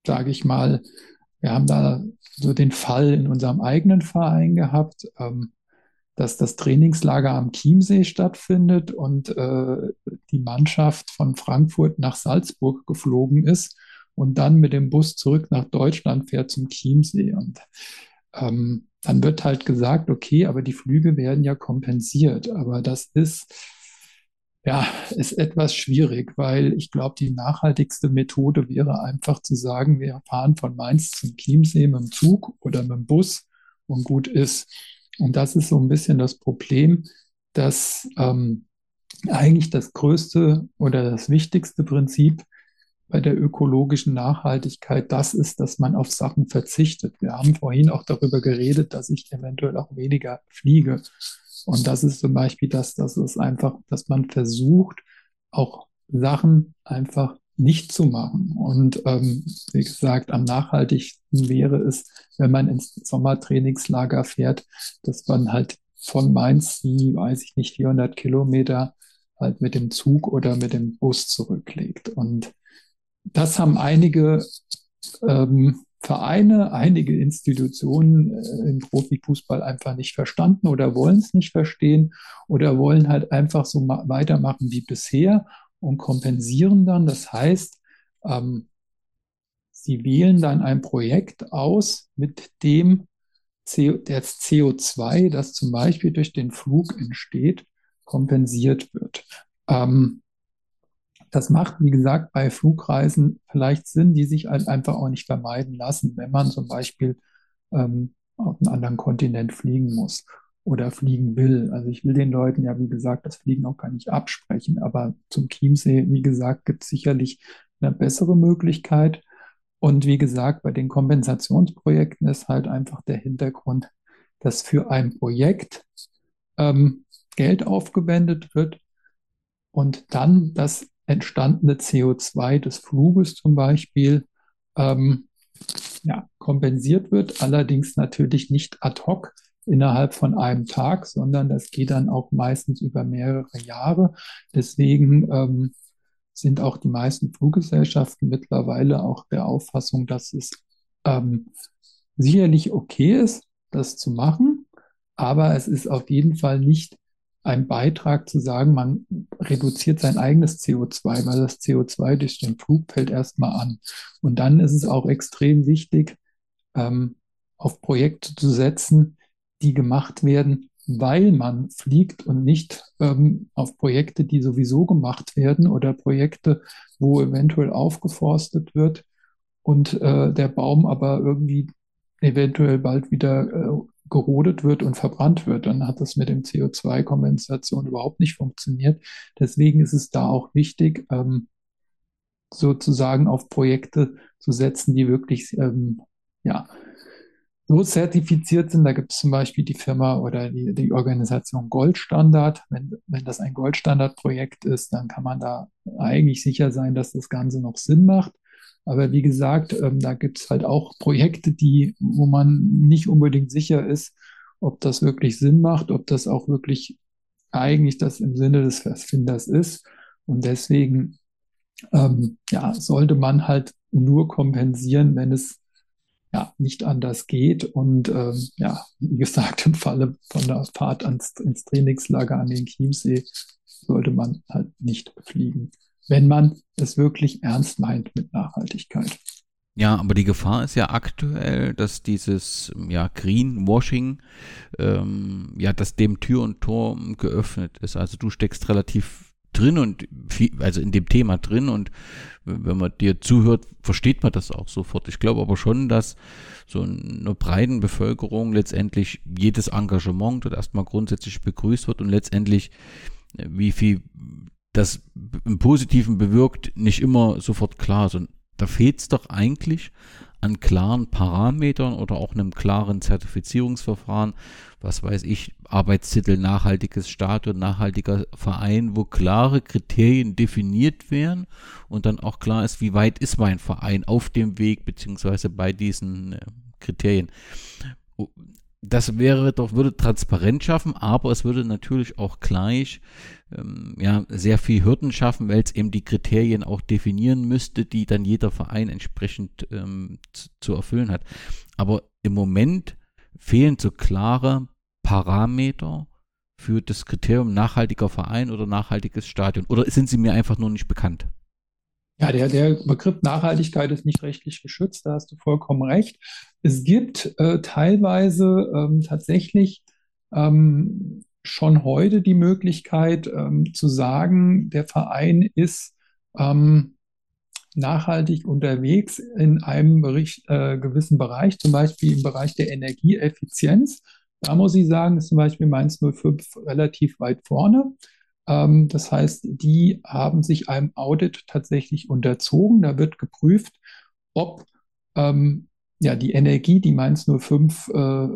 Sage ich mal, wir haben da so den Fall in unserem eigenen Verein gehabt, ähm, dass das Trainingslager am Chiemsee stattfindet und äh, die Mannschaft von Frankfurt nach Salzburg geflogen ist und dann mit dem Bus zurück nach Deutschland fährt zum Chiemsee. Und ähm, dann wird halt gesagt, okay, aber die Flüge werden ja kompensiert. Aber das ist, ja, ist etwas schwierig, weil ich glaube, die nachhaltigste Methode wäre einfach zu sagen, wir fahren von Mainz zum Chiemsee mit dem Zug oder mit dem Bus und gut ist. Und das ist so ein bisschen das Problem, dass ähm, eigentlich das größte oder das wichtigste Prinzip bei der ökologischen Nachhaltigkeit das ist, dass man auf Sachen verzichtet. Wir haben vorhin auch darüber geredet, dass ich eventuell auch weniger fliege. Und das ist zum Beispiel das, das ist einfach, dass man versucht, auch Sachen einfach nicht zu machen. Und ähm, wie gesagt, am nachhaltigsten wäre es, wenn man ins Sommertrainingslager fährt, dass man halt von Mainz, die, weiß ich nicht, 400 Kilometer halt mit dem Zug oder mit dem Bus zurücklegt. Und das haben einige ähm, Vereine, einige Institutionen äh, im Profifußball einfach nicht verstanden oder wollen es nicht verstehen oder wollen halt einfach so weitermachen wie bisher und kompensieren dann. Das heißt, ähm, sie wählen dann ein Projekt aus, mit dem CO, das CO2, das zum Beispiel durch den Flug entsteht, kompensiert wird. Ähm, das macht, wie gesagt, bei Flugreisen vielleicht Sinn, die sich halt einfach auch nicht vermeiden lassen, wenn man zum Beispiel ähm, auf einen anderen Kontinent fliegen muss oder fliegen will. Also ich will den Leuten ja, wie gesagt, das Fliegen auch gar nicht absprechen, aber zum Chiemsee, wie gesagt, gibt es sicherlich eine bessere Möglichkeit. Und wie gesagt, bei den Kompensationsprojekten ist halt einfach der Hintergrund, dass für ein Projekt ähm, Geld aufgewendet wird und dann das entstandene CO2 des Fluges zum Beispiel ähm, ja, kompensiert wird, allerdings natürlich nicht ad hoc innerhalb von einem Tag, sondern das geht dann auch meistens über mehrere Jahre. Deswegen ähm, sind auch die meisten Fluggesellschaften mittlerweile auch der Auffassung, dass es ähm, sicherlich okay ist, das zu machen, aber es ist auf jeden Fall nicht ein Beitrag zu sagen, man reduziert sein eigenes CO2, weil das CO2 durch den Flug fällt erstmal an. Und dann ist es auch extrem wichtig, ähm, auf Projekte zu setzen, die gemacht werden, weil man fliegt und nicht ähm, auf Projekte, die sowieso gemacht werden oder Projekte, wo eventuell aufgeforstet wird und äh, der Baum aber irgendwie eventuell bald wieder äh, gerodet wird und verbrannt wird, dann hat das mit dem CO2-Kompensation überhaupt nicht funktioniert. Deswegen ist es da auch wichtig, ähm, sozusagen auf Projekte zu setzen, die wirklich ähm, ja, so zertifiziert sind. Da gibt es zum Beispiel die Firma oder die, die Organisation Goldstandard. Wenn, wenn das ein Goldstandard-Projekt ist, dann kann man da eigentlich sicher sein, dass das Ganze noch Sinn macht. Aber wie gesagt, ähm, da gibt es halt auch Projekte, die, wo man nicht unbedingt sicher ist, ob das wirklich Sinn macht, ob das auch wirklich eigentlich das im Sinne des Erfinders ist. Und deswegen ähm, ja, sollte man halt nur kompensieren, wenn es ja nicht anders geht. Und ähm, ja, wie gesagt, im Falle von der Fahrt ans, ins Trainingslager an den Chiemsee sollte man halt nicht fliegen wenn man es wirklich ernst meint mit Nachhaltigkeit. Ja, aber die Gefahr ist ja aktuell, dass dieses ja, Greenwashing, ähm, ja, dass dem Tür und Tor geöffnet ist. Also du steckst relativ drin und viel, also in dem Thema drin und wenn man dir zuhört, versteht man das auch sofort. Ich glaube aber schon, dass so einer breiten Bevölkerung letztendlich jedes Engagement dort erstmal grundsätzlich begrüßt wird und letztendlich wie viel das im Positiven bewirkt, nicht immer sofort klar. Und da fehlt es doch eigentlich an klaren Parametern oder auch einem klaren Zertifizierungsverfahren, was weiß ich, Arbeitstitel nachhaltiges Stadion, nachhaltiger Verein, wo klare Kriterien definiert werden und dann auch klar ist, wie weit ist mein Verein auf dem Weg beziehungsweise bei diesen äh, Kriterien das wäre doch, würde Transparenz schaffen, aber es würde natürlich auch gleich ähm, ja, sehr viel Hürden schaffen, weil es eben die Kriterien auch definieren müsste, die dann jeder Verein entsprechend ähm, zu, zu erfüllen hat. Aber im Moment fehlen so klare Parameter für das Kriterium nachhaltiger Verein oder nachhaltiges Stadion. Oder sind sie mir einfach nur nicht bekannt? Ja, der, der Begriff Nachhaltigkeit ist nicht rechtlich geschützt, da hast du vollkommen recht. Es gibt äh, teilweise ähm, tatsächlich ähm, schon heute die Möglichkeit ähm, zu sagen, der Verein ist ähm, nachhaltig unterwegs in einem Bericht, äh, gewissen Bereich, zum Beispiel im Bereich der Energieeffizienz. Da muss ich sagen, ist zum Beispiel Mainz 05 relativ weit vorne. Ähm, das heißt, die haben sich einem Audit tatsächlich unterzogen. Da wird geprüft, ob ähm, ja, die Energie, die Mainz 05 äh,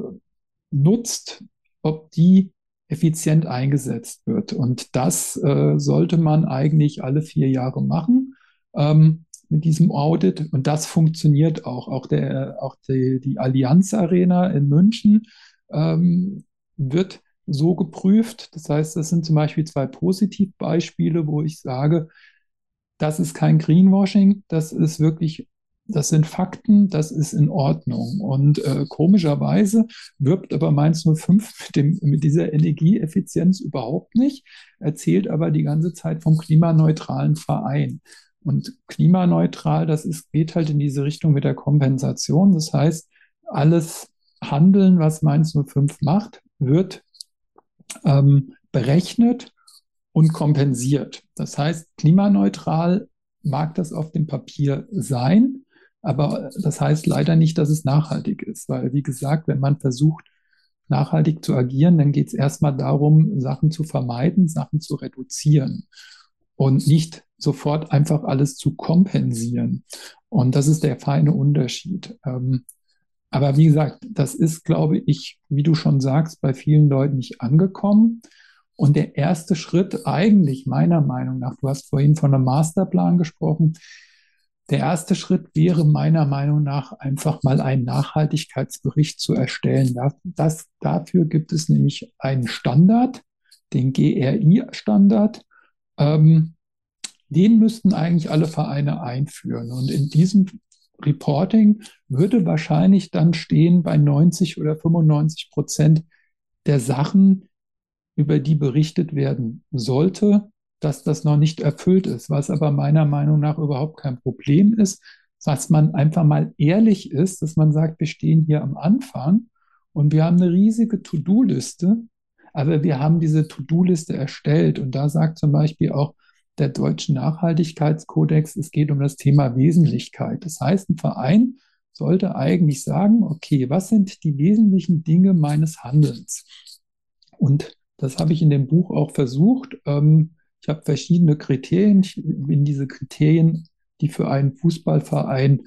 nutzt, ob die effizient eingesetzt wird. Und das äh, sollte man eigentlich alle vier Jahre machen ähm, mit diesem Audit. Und das funktioniert auch. Auch, der, auch die, die Allianz Arena in München ähm, wird so geprüft. Das heißt, das sind zum Beispiel zwei Positivbeispiele, wo ich sage, das ist kein Greenwashing, das ist wirklich das sind Fakten, das ist in Ordnung. Und äh, komischerweise wirbt aber Mainz 05 mit, dem, mit dieser Energieeffizienz überhaupt nicht, erzählt aber die ganze Zeit vom klimaneutralen Verein. Und klimaneutral, das ist, geht halt in diese Richtung mit der Kompensation. Das heißt, alles Handeln, was Mainz 05 macht, wird ähm, berechnet und kompensiert. Das heißt, klimaneutral mag das auf dem Papier sein, aber das heißt leider nicht, dass es nachhaltig ist, weil, wie gesagt, wenn man versucht, nachhaltig zu agieren, dann geht es erstmal darum, Sachen zu vermeiden, Sachen zu reduzieren und nicht sofort einfach alles zu kompensieren. Und das ist der feine Unterschied. Ähm, aber wie gesagt, das ist, glaube ich, wie du schon sagst, bei vielen Leuten nicht angekommen. Und der erste Schritt eigentlich meiner Meinung nach, du hast vorhin von einem Masterplan gesprochen, der erste Schritt wäre meiner Meinung nach einfach mal einen Nachhaltigkeitsbericht zu erstellen. Das, dafür gibt es nämlich einen Standard, den GRI-Standard. Ähm, den müssten eigentlich alle Vereine einführen. Und in diesem Reporting würde wahrscheinlich dann stehen bei 90 oder 95 Prozent der Sachen, über die berichtet werden sollte, dass das noch nicht erfüllt ist, was aber meiner Meinung nach überhaupt kein Problem ist, dass man einfach mal ehrlich ist, dass man sagt, wir stehen hier am Anfang und wir haben eine riesige To-Do-Liste, aber wir haben diese To-Do-Liste erstellt. Und da sagt zum Beispiel auch der Deutsche Nachhaltigkeitskodex, es geht um das Thema Wesentlichkeit. Das heißt, ein Verein sollte eigentlich sagen, okay, was sind die wesentlichen Dinge meines Handelns? Und das habe ich in dem Buch auch versucht. Ähm, ich habe verschiedene Kriterien. Ich bin diese Kriterien, die für einen Fußballverein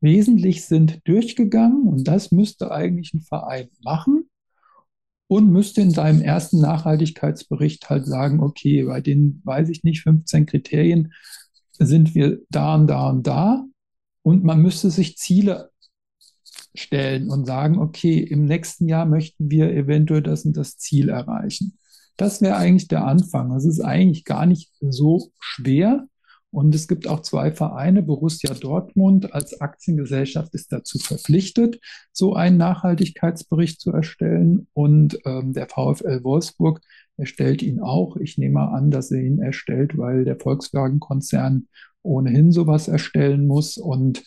wesentlich sind, durchgegangen. Und das müsste eigentlich ein Verein machen und müsste in seinem ersten Nachhaltigkeitsbericht halt sagen, okay, bei den, weiß ich nicht, 15 Kriterien sind wir da und da und da. Und man müsste sich Ziele stellen und sagen, okay, im nächsten Jahr möchten wir eventuell das und das Ziel erreichen. Das wäre eigentlich der Anfang. Das ist eigentlich gar nicht so schwer. Und es gibt auch zwei Vereine. Borussia Dortmund als Aktiengesellschaft ist dazu verpflichtet, so einen Nachhaltigkeitsbericht zu erstellen. Und ähm, der VfL Wolfsburg erstellt ihn auch. Ich nehme an, dass er ihn erstellt, weil der Volkswagen-Konzern ohnehin sowas erstellen muss. Und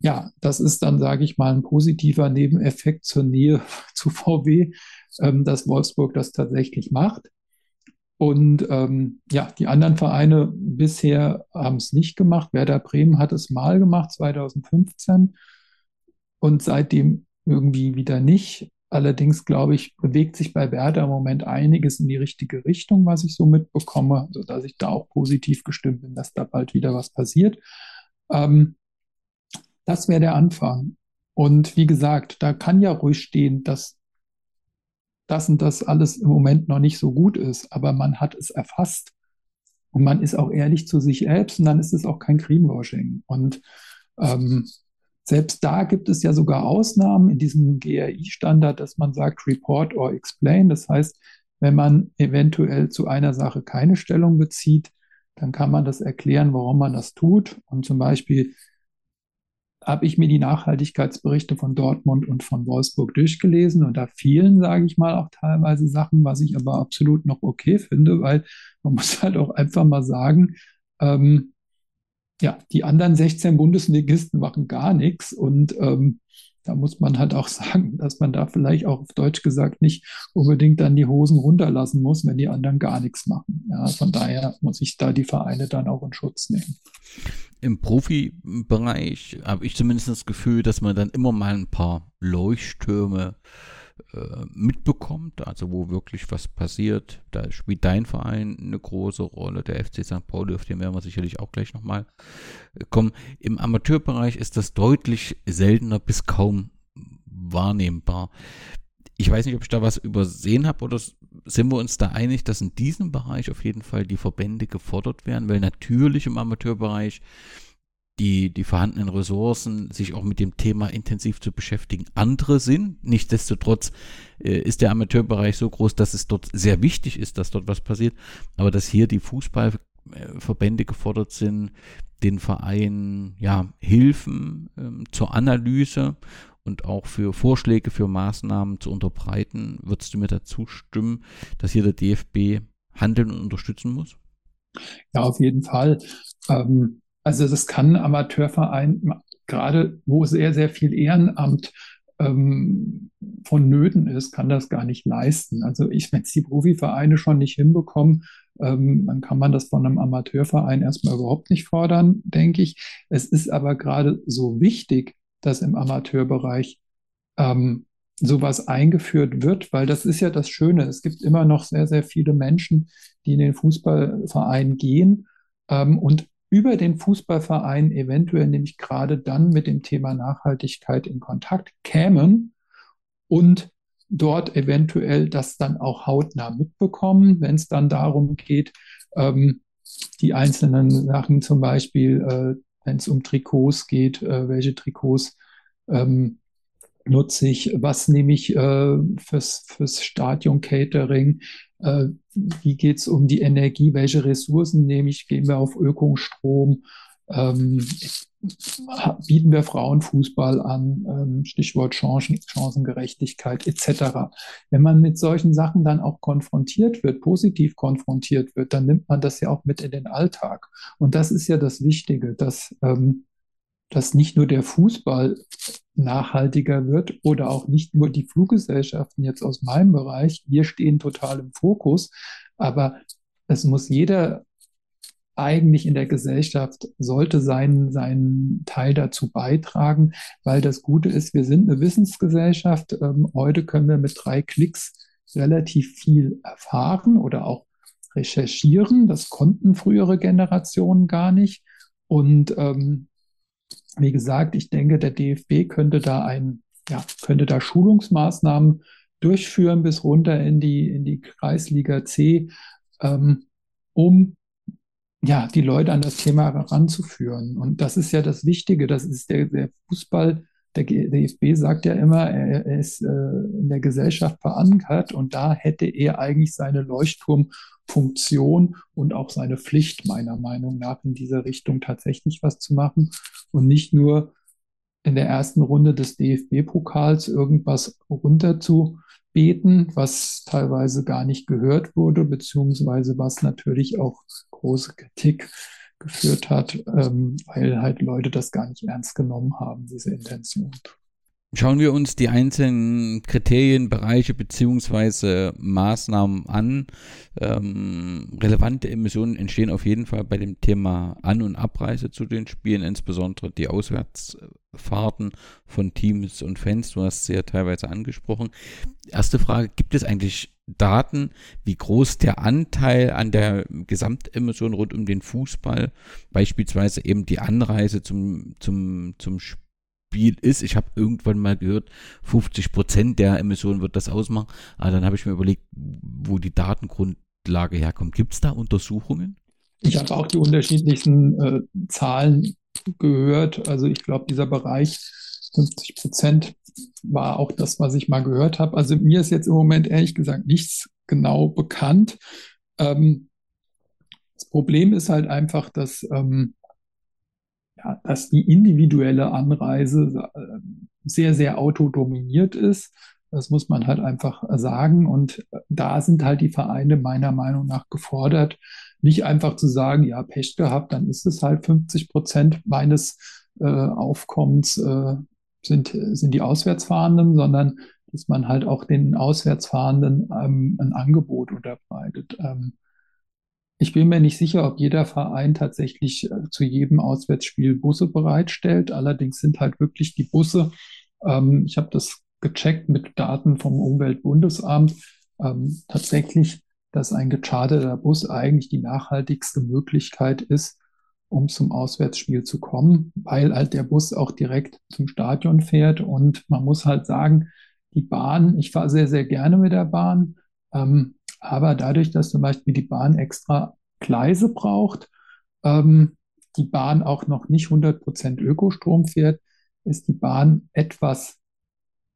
ja, das ist dann, sage ich mal, ein positiver Nebeneffekt zur Nähe zu VW, ähm, dass Wolfsburg das tatsächlich macht. Und ähm, ja, die anderen Vereine bisher haben es nicht gemacht. Werder Bremen hat es mal gemacht, 2015, und seitdem irgendwie wieder nicht. Allerdings, glaube ich, bewegt sich bei Werder im Moment einiges in die richtige Richtung, was ich so mitbekomme, sodass ich da auch positiv gestimmt bin, dass da bald wieder was passiert. Ähm, das wäre der Anfang. Und wie gesagt, da kann ja ruhig stehen, dass das und das alles im Moment noch nicht so gut ist, aber man hat es erfasst und man ist auch ehrlich zu sich selbst und dann ist es auch kein Greenwashing. Und ähm, selbst da gibt es ja sogar Ausnahmen in diesem GRI-Standard, dass man sagt Report or Explain. Das heißt, wenn man eventuell zu einer Sache keine Stellung bezieht, dann kann man das erklären, warum man das tut. Und zum Beispiel habe ich mir die Nachhaltigkeitsberichte von Dortmund und von Wolfsburg durchgelesen und da fehlen, sage ich mal, auch teilweise Sachen, was ich aber absolut noch okay finde, weil man muss halt auch einfach mal sagen, ähm, ja, die anderen 16 Bundesligisten machen gar nichts und ähm, da muss man halt auch sagen, dass man da vielleicht auch auf Deutsch gesagt nicht unbedingt dann die Hosen runterlassen muss, wenn die anderen gar nichts machen. Ja, von daher muss ich da die Vereine dann auch in Schutz nehmen. Im Profibereich habe ich zumindest das Gefühl, dass man dann immer mal ein paar Leuchttürme äh, mitbekommt, also wo wirklich was passiert. Da spielt dein Verein eine große Rolle, der FC St. Pauli, auf den werden wir sicherlich auch gleich nochmal äh, kommen. Im Amateurbereich ist das deutlich seltener bis kaum wahrnehmbar. Ich weiß nicht, ob ich da was übersehen habe oder sind wir uns da einig, dass in diesem Bereich auf jeden Fall die Verbände gefordert werden, weil natürlich im Amateurbereich die, die vorhandenen Ressourcen, sich auch mit dem Thema intensiv zu beschäftigen, andere sind. Nichtsdestotrotz äh, ist der Amateurbereich so groß, dass es dort sehr wichtig ist, dass dort was passiert. Aber dass hier die Fußball äh, Verbände gefordert sind, den Verein ja, Hilfen ähm, zur Analyse und auch für Vorschläge für Maßnahmen zu unterbreiten. Würdest du mir dazu stimmen, dass hier der DFB handeln und unterstützen muss? Ja, auf jeden Fall. Ähm, also das kann ein Amateurverein, gerade wo sehr, sehr viel Ehrenamt ähm, vonnöten ist, kann das gar nicht leisten. Also ich, wenn es die Profivereine schon nicht hinbekommen, ähm, dann kann man das von einem Amateurverein erstmal überhaupt nicht fordern, denke ich. Es ist aber gerade so wichtig, dass im Amateurbereich ähm, sowas eingeführt wird, weil das ist ja das Schöne. Es gibt immer noch sehr, sehr viele Menschen, die in den Fußballverein gehen ähm, und über den Fußballverein eventuell nämlich gerade dann mit dem Thema Nachhaltigkeit in Kontakt kämen und dort eventuell das dann auch hautnah mitbekommen, wenn es dann darum geht, ähm, die einzelnen Sachen zum Beispiel, äh, wenn es um Trikots geht, äh, welche Trikots ähm, nutze ich, was nehme ich äh, fürs, fürs Stadion-Catering, äh, wie geht es um die Energie, welche Ressourcen nehme ich, gehen wir auf Ökostrom, ähm, bieten wir Frauenfußball an, ähm, Stichwort Chancen, Chancengerechtigkeit etc. Wenn man mit solchen Sachen dann auch konfrontiert wird, positiv konfrontiert wird, dann nimmt man das ja auch mit in den Alltag. Und das ist ja das Wichtige, dass, ähm, dass nicht nur der Fußball nachhaltiger wird oder auch nicht nur die Fluggesellschaften jetzt aus meinem Bereich. Wir stehen total im Fokus, aber es muss jeder eigentlich in der Gesellschaft sollte seinen, seinen Teil dazu beitragen, weil das Gute ist, wir sind eine Wissensgesellschaft. Ähm, heute können wir mit drei Klicks relativ viel erfahren oder auch recherchieren. Das konnten frühere Generationen gar nicht. Und ähm, wie gesagt, ich denke, der DFB könnte da ein, ja, könnte da Schulungsmaßnahmen durchführen bis runter in die, in die Kreisliga C, ähm, um ja, die Leute an das Thema heranzuführen. Und das ist ja das Wichtige. Das ist der, der Fußball, der DFB sagt ja immer, er, ist äh, in der Gesellschaft verankert und da hätte er eigentlich seine Leuchtturmfunktion und auch seine Pflicht, meiner Meinung nach, in dieser Richtung tatsächlich was zu machen und nicht nur in der ersten Runde des DFB-Pokals irgendwas runter zu beten, was teilweise gar nicht gehört wurde, beziehungsweise was natürlich auch große Kritik geführt hat, ähm, weil halt Leute das gar nicht ernst genommen haben, diese Intention. Schauen wir uns die einzelnen Kriterien, Bereiche beziehungsweise Maßnahmen an. Ähm, relevante Emissionen entstehen auf jeden Fall bei dem Thema An- und Abreise zu den Spielen, insbesondere die Auswärtsfahrten von Teams und Fans. Du hast sie ja teilweise angesprochen. Erste Frage, gibt es eigentlich Daten, wie groß der Anteil an der Gesamtemission rund um den Fußball, beispielsweise eben die Anreise zum, zum, zum Spiel, ist. Ich habe irgendwann mal gehört, 50 Prozent der Emissionen wird das ausmachen. Aber dann habe ich mir überlegt, wo die Datengrundlage herkommt. Gibt es da Untersuchungen? Ich habe auch die unterschiedlichsten äh, Zahlen gehört. Also ich glaube, dieser Bereich 50 Prozent war auch das, was ich mal gehört habe. Also mir ist jetzt im Moment ehrlich gesagt nichts genau bekannt. Ähm, das Problem ist halt einfach, dass ähm, ja, dass die individuelle Anreise äh, sehr, sehr autodominiert ist. Das muss man halt einfach sagen. Und da sind halt die Vereine meiner Meinung nach gefordert, nicht einfach zu sagen, ja, Pech gehabt, dann ist es halt 50 Prozent meines äh, Aufkommens äh, sind, sind die Auswärtsfahrenden, sondern dass man halt auch den Auswärtsfahrenden ähm, ein Angebot unterbreitet. Ähm, ich bin mir nicht sicher, ob jeder Verein tatsächlich äh, zu jedem Auswärtsspiel Busse bereitstellt. Allerdings sind halt wirklich die Busse, ähm, ich habe das gecheckt mit Daten vom Umweltbundesamt, ähm, tatsächlich, dass ein gecharterter Bus eigentlich die nachhaltigste Möglichkeit ist, um zum Auswärtsspiel zu kommen, weil halt der Bus auch direkt zum Stadion fährt. Und man muss halt sagen, die Bahn, ich fahre sehr, sehr gerne mit der Bahn. Ähm, aber dadurch, dass zum Beispiel die Bahn extra Gleise braucht, ähm, die Bahn auch noch nicht 100% Ökostrom fährt, ist die Bahn etwas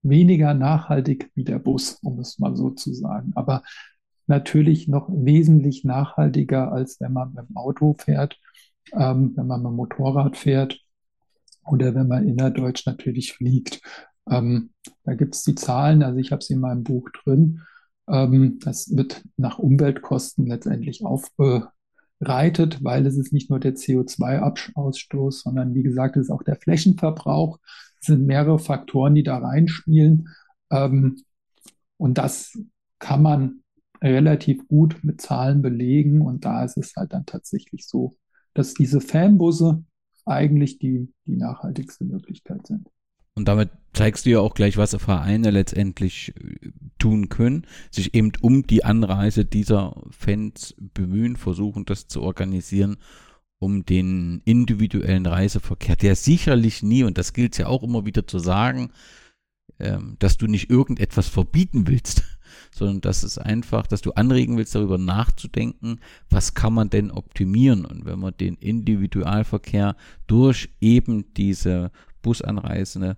weniger nachhaltig wie der Bus, um es mal so zu sagen. Aber natürlich noch wesentlich nachhaltiger, als wenn man mit dem Auto fährt, ähm, wenn man dem Motorrad fährt oder wenn man innerdeutsch natürlich fliegt. Ähm, da gibt es die Zahlen, also ich habe sie in meinem Buch drin. Ähm, das wird nach Umweltkosten letztendlich aufbereitet, weil es ist nicht nur der CO2-Ausstoß, sondern wie gesagt, es ist auch der Flächenverbrauch. Es sind mehrere Faktoren, die da reinspielen. Ähm, und das kann man relativ gut mit Zahlen belegen. Und da ist es halt dann tatsächlich so, dass diese Fanbusse eigentlich die, die nachhaltigste Möglichkeit sind. Und damit zeigst du ja auch gleich, was Vereine letztendlich äh, tun können, sich eben um die Anreise dieser Fans bemühen, versuchen das zu organisieren, um den individuellen Reiseverkehr, der sicherlich nie, und das gilt ja auch immer wieder zu sagen, ähm, dass du nicht irgendetwas verbieten willst, sondern dass es einfach, dass du anregen willst, darüber nachzudenken, was kann man denn optimieren. Und wenn man den Individualverkehr durch eben diese Busanreisende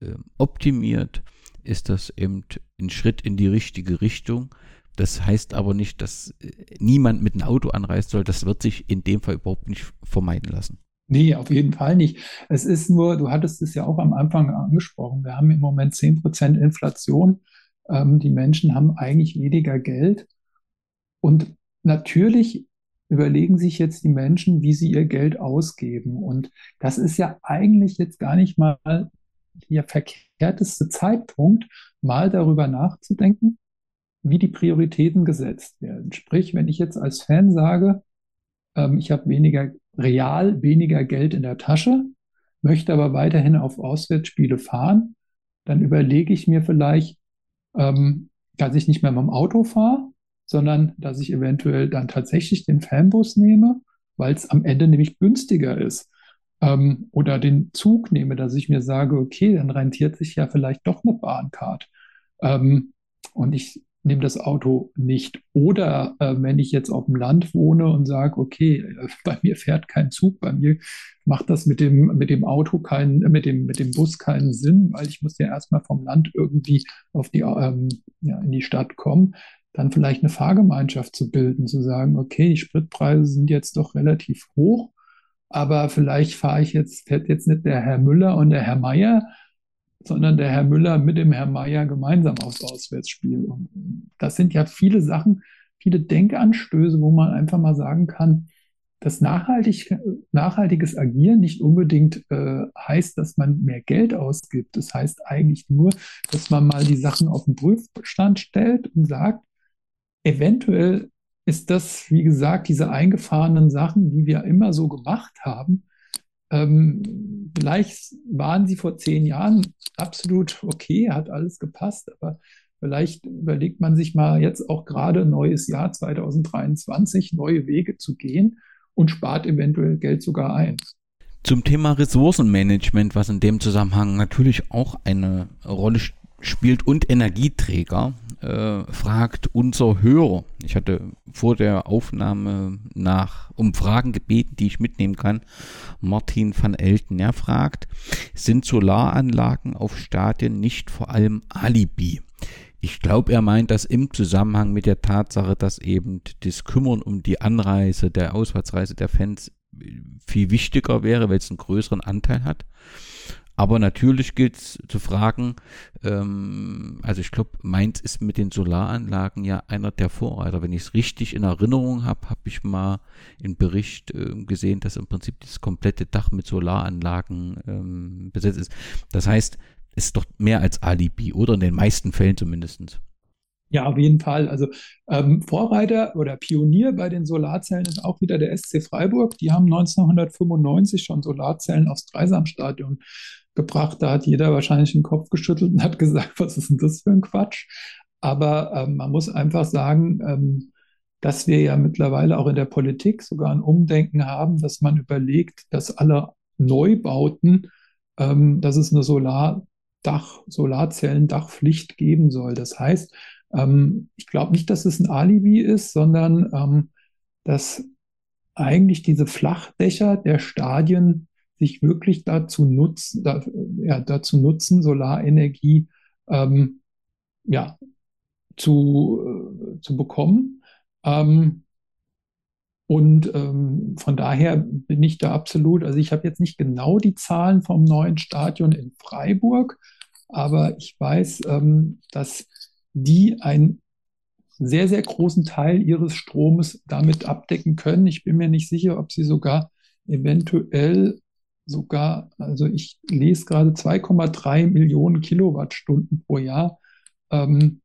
äh, optimiert, ist das eben ein Schritt in die richtige Richtung. Das heißt aber nicht, dass äh, niemand mit einem Auto anreisen soll. Das wird sich in dem Fall überhaupt nicht vermeiden lassen. Nee, auf jeden Fall nicht. Es ist nur, du hattest es ja auch am Anfang angesprochen, wir haben im Moment 10% Inflation. Ähm, die Menschen haben eigentlich weniger Geld. Und natürlich überlegen sich jetzt die Menschen, wie sie ihr Geld ausgeben. Und das ist ja eigentlich jetzt gar nicht mal der verkehrteste Zeitpunkt, mal darüber nachzudenken, wie die Prioritäten gesetzt werden. Sprich, wenn ich jetzt als Fan sage, ähm, ich habe weniger, real weniger Geld in der Tasche, möchte aber weiterhin auf Auswärtsspiele fahren, dann überlege ich mir vielleicht, ähm, dass ich nicht mehr mit dem Auto fahre, sondern dass ich eventuell dann tatsächlich den Fanbus nehme, weil es am Ende nämlich günstiger ist ähm, oder den Zug nehme, dass ich mir sage, okay, dann rentiert sich ja vielleicht doch eine Bahncard. Ähm, und ich nehme das Auto nicht. Oder äh, wenn ich jetzt auf dem Land wohne und sage, okay, äh, bei mir fährt kein Zug, bei mir macht das mit dem, mit dem Auto keinen, mit dem, mit dem Bus keinen Sinn, weil ich muss ja erstmal vom Land irgendwie auf die, ähm, ja, in die Stadt kommen, dann vielleicht eine Fahrgemeinschaft zu bilden, zu sagen, okay, die Spritpreise sind jetzt doch relativ hoch aber vielleicht fahre ich jetzt, fährt jetzt nicht der Herr Müller und der Herr Meier, sondern der Herr Müller mit dem Herr Meier gemeinsam aufs Auswärtsspiel. Und das sind ja viele Sachen, viele Denkanstöße, wo man einfach mal sagen kann, dass nachhaltig, nachhaltiges Agieren nicht unbedingt äh, heißt, dass man mehr Geld ausgibt. Das heißt eigentlich nur, dass man mal die Sachen auf den Prüfstand stellt und sagt, eventuell ist das, wie gesagt, diese eingefahrenen Sachen, die wir immer so gemacht haben. Ähm, vielleicht waren sie vor zehn Jahren absolut okay, hat alles gepasst, aber vielleicht überlegt man sich mal jetzt auch gerade neues Jahr 2023, neue Wege zu gehen und spart eventuell Geld sogar ein. Zum Thema Ressourcenmanagement, was in dem Zusammenhang natürlich auch eine Rolle spielt und Energieträger, äh, fragt unser Hörer. Ich hatte vor der Aufnahme nach um Fragen gebeten, die ich mitnehmen kann. Martin van Elten, er fragt, sind Solaranlagen auf Stadien nicht vor allem Alibi? Ich glaube, er meint das im Zusammenhang mit der Tatsache, dass eben das Kümmern um die Anreise, der Auswärtsreise der Fans viel wichtiger wäre, weil es einen größeren Anteil hat. Aber natürlich gilt es zu fragen, ähm, also ich glaube, Mainz ist mit den Solaranlagen ja einer der Vorreiter. Wenn ich es richtig in Erinnerung habe, habe ich mal im Bericht äh, gesehen, dass im Prinzip das komplette Dach mit Solaranlagen ähm, besetzt ist. Das heißt, es ist doch mehr als Alibi, oder in den meisten Fällen zumindest. Ja, auf jeden Fall. Also ähm, Vorreiter oder Pionier bei den Solarzellen ist auch wieder der SC Freiburg. Die haben 1995 schon Solarzellen aufs Dreisamstadion gebracht. Da hat jeder wahrscheinlich den Kopf geschüttelt und hat gesagt, was ist denn das für ein Quatsch? Aber ähm, man muss einfach sagen, ähm, dass wir ja mittlerweile auch in der Politik sogar ein Umdenken haben, dass man überlegt, dass alle Neubauten, ähm, dass es eine Solardach, Solarzellendachpflicht geben soll. Das heißt, ähm, ich glaube nicht, dass es ein Alibi ist, sondern ähm, dass eigentlich diese Flachdächer der Stadien sich wirklich dazu nutzen, da, ja, dazu nutzen, Solarenergie ähm, ja, zu, äh, zu bekommen. Ähm, und ähm, von daher bin ich da absolut, also ich habe jetzt nicht genau die Zahlen vom neuen Stadion in Freiburg, aber ich weiß, ähm, dass die einen sehr, sehr großen Teil ihres Stromes damit abdecken können. Ich bin mir nicht sicher, ob sie sogar eventuell sogar, also ich lese gerade 2,3 Millionen Kilowattstunden pro Jahr. Ähm,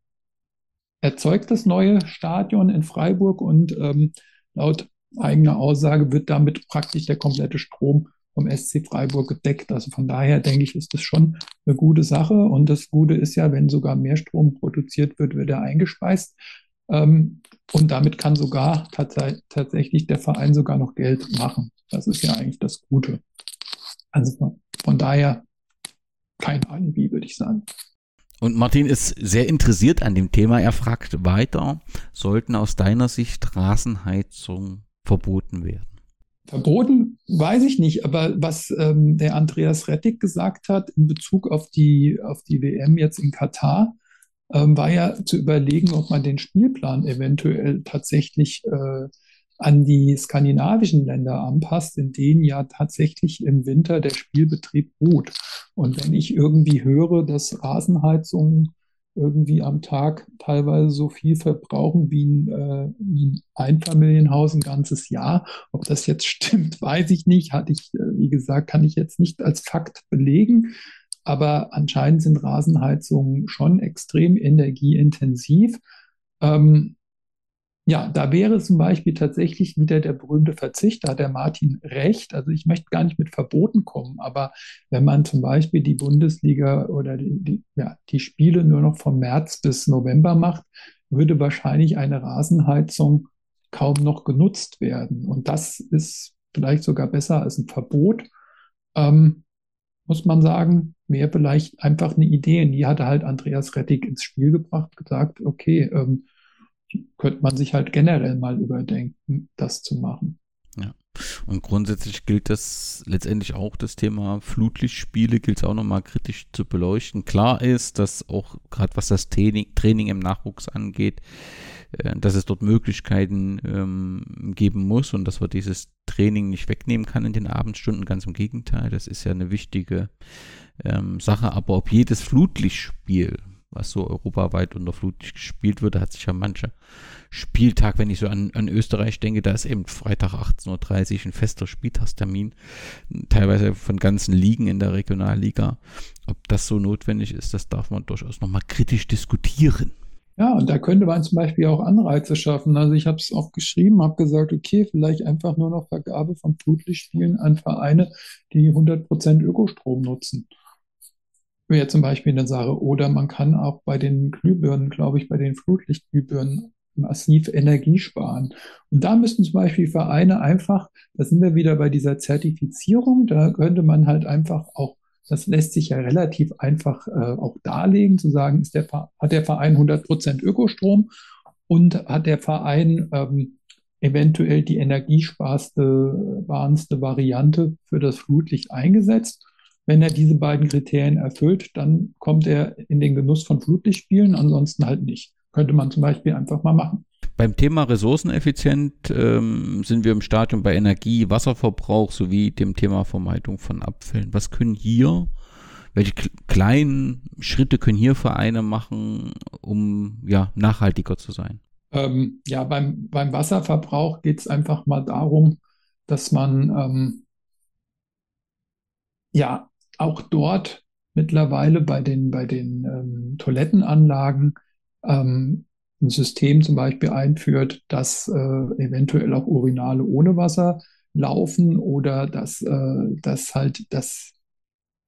erzeugt das neue Stadion in Freiburg und ähm, Laut eigener Aussage wird damit praktisch der komplette Strom vom SC Freiburg gedeckt. Also von daher denke ich, ist das schon eine gute Sache. Und das Gute ist ja, wenn sogar mehr Strom produziert wird, wird er eingespeist. Ähm, und damit kann sogar tats tatsächlich der Verein sogar noch Geld machen. Das ist ja eigentlich das Gute. Also von, daher kein Alibi, würde ich sagen. Und Martin ist sehr interessiert an dem Thema. Er fragt weiter, sollten aus deiner Sicht Rasenheizung verboten werden? Verboten weiß ich nicht, aber was ähm, der Andreas Rettig gesagt hat in Bezug auf die, auf die WM jetzt in Katar, ähm, war ja zu überlegen, ob man den Spielplan eventuell tatsächlich äh, an die skandinavischen Länder anpasst, in denen ja tatsächlich im Winter der Spielbetrieb ruht. Und wenn ich irgendwie höre, dass Rasenheizungen irgendwie am Tag teilweise so viel verbrauchen wie ein, äh, wie ein Einfamilienhaus ein ganzes Jahr. Ob das jetzt stimmt, weiß ich nicht. Hatte ich, äh, wie gesagt, kann ich jetzt nicht als Fakt belegen. Aber anscheinend sind Rasenheizungen schon extrem energieintensiv. Ähm, ja, da wäre zum Beispiel tatsächlich wieder der berühmte Verzicht, da hat der Martin recht. Also ich möchte gar nicht mit Verboten kommen, aber wenn man zum Beispiel die Bundesliga oder die, die, ja, die Spiele nur noch vom März bis November macht, würde wahrscheinlich eine Rasenheizung kaum noch genutzt werden. Und das ist vielleicht sogar besser als ein Verbot. Ähm, muss man sagen, wäre vielleicht einfach eine Idee. Und die hatte halt Andreas Rettig ins Spiel gebracht, gesagt, okay, ähm, könnte man sich halt generell mal überdenken, das zu machen. Ja. Und grundsätzlich gilt das letztendlich auch das Thema Flutlichtspiele, gilt es auch nochmal kritisch zu beleuchten. Klar ist, dass auch gerade was das Training, Training im Nachwuchs angeht, äh, dass es dort Möglichkeiten ähm, geben muss und dass man dieses Training nicht wegnehmen kann in den Abendstunden. Ganz im Gegenteil, das ist ja eine wichtige ähm, Sache. Aber ob jedes Flutlichtspiel was so europaweit unter Flut gespielt wird. Da hat sich ja mancher Spieltag, wenn ich so an, an Österreich denke, da ist eben Freitag 18.30 Uhr ein fester Spieltagstermin, teilweise von ganzen Ligen in der Regionalliga. Ob das so notwendig ist, das darf man durchaus nochmal kritisch diskutieren. Ja, und da könnte man zum Beispiel auch Anreize schaffen. Also ich habe es auch geschrieben, habe gesagt, okay, vielleicht einfach nur noch Vergabe von Flutlichtspielen an Vereine, die 100% Ökostrom nutzen wäre zum Beispiel eine Sache. Oder man kann auch bei den Glühbirnen, glaube ich, bei den Flutlichtglühbirnen massiv Energie sparen. Und da müssten zum Beispiel Vereine einfach, da sind wir wieder bei dieser Zertifizierung, da könnte man halt einfach auch, das lässt sich ja relativ einfach äh, auch darlegen, zu sagen, ist der, hat der Verein 100% Ökostrom und hat der Verein ähm, eventuell die energiesparste Variante für das Flutlicht eingesetzt. Wenn er diese beiden Kriterien erfüllt, dann kommt er in den Genuss von Flutlichtspielen, ansonsten halt nicht. Könnte man zum Beispiel einfach mal machen. Beim Thema ressourceneffizient ähm, sind wir im Stadium bei Energie, Wasserverbrauch sowie dem Thema Vermeidung von Abfällen. Was können hier, welche kleinen Schritte können hier Vereine machen, um ja, nachhaltiger zu sein? Ähm, ja, beim, beim Wasserverbrauch geht es einfach mal darum, dass man ähm, ja auch dort mittlerweile bei den, bei den ähm, Toilettenanlagen ähm, ein System zum Beispiel einführt, dass äh, eventuell auch Urinale ohne Wasser laufen oder dass, äh, dass halt das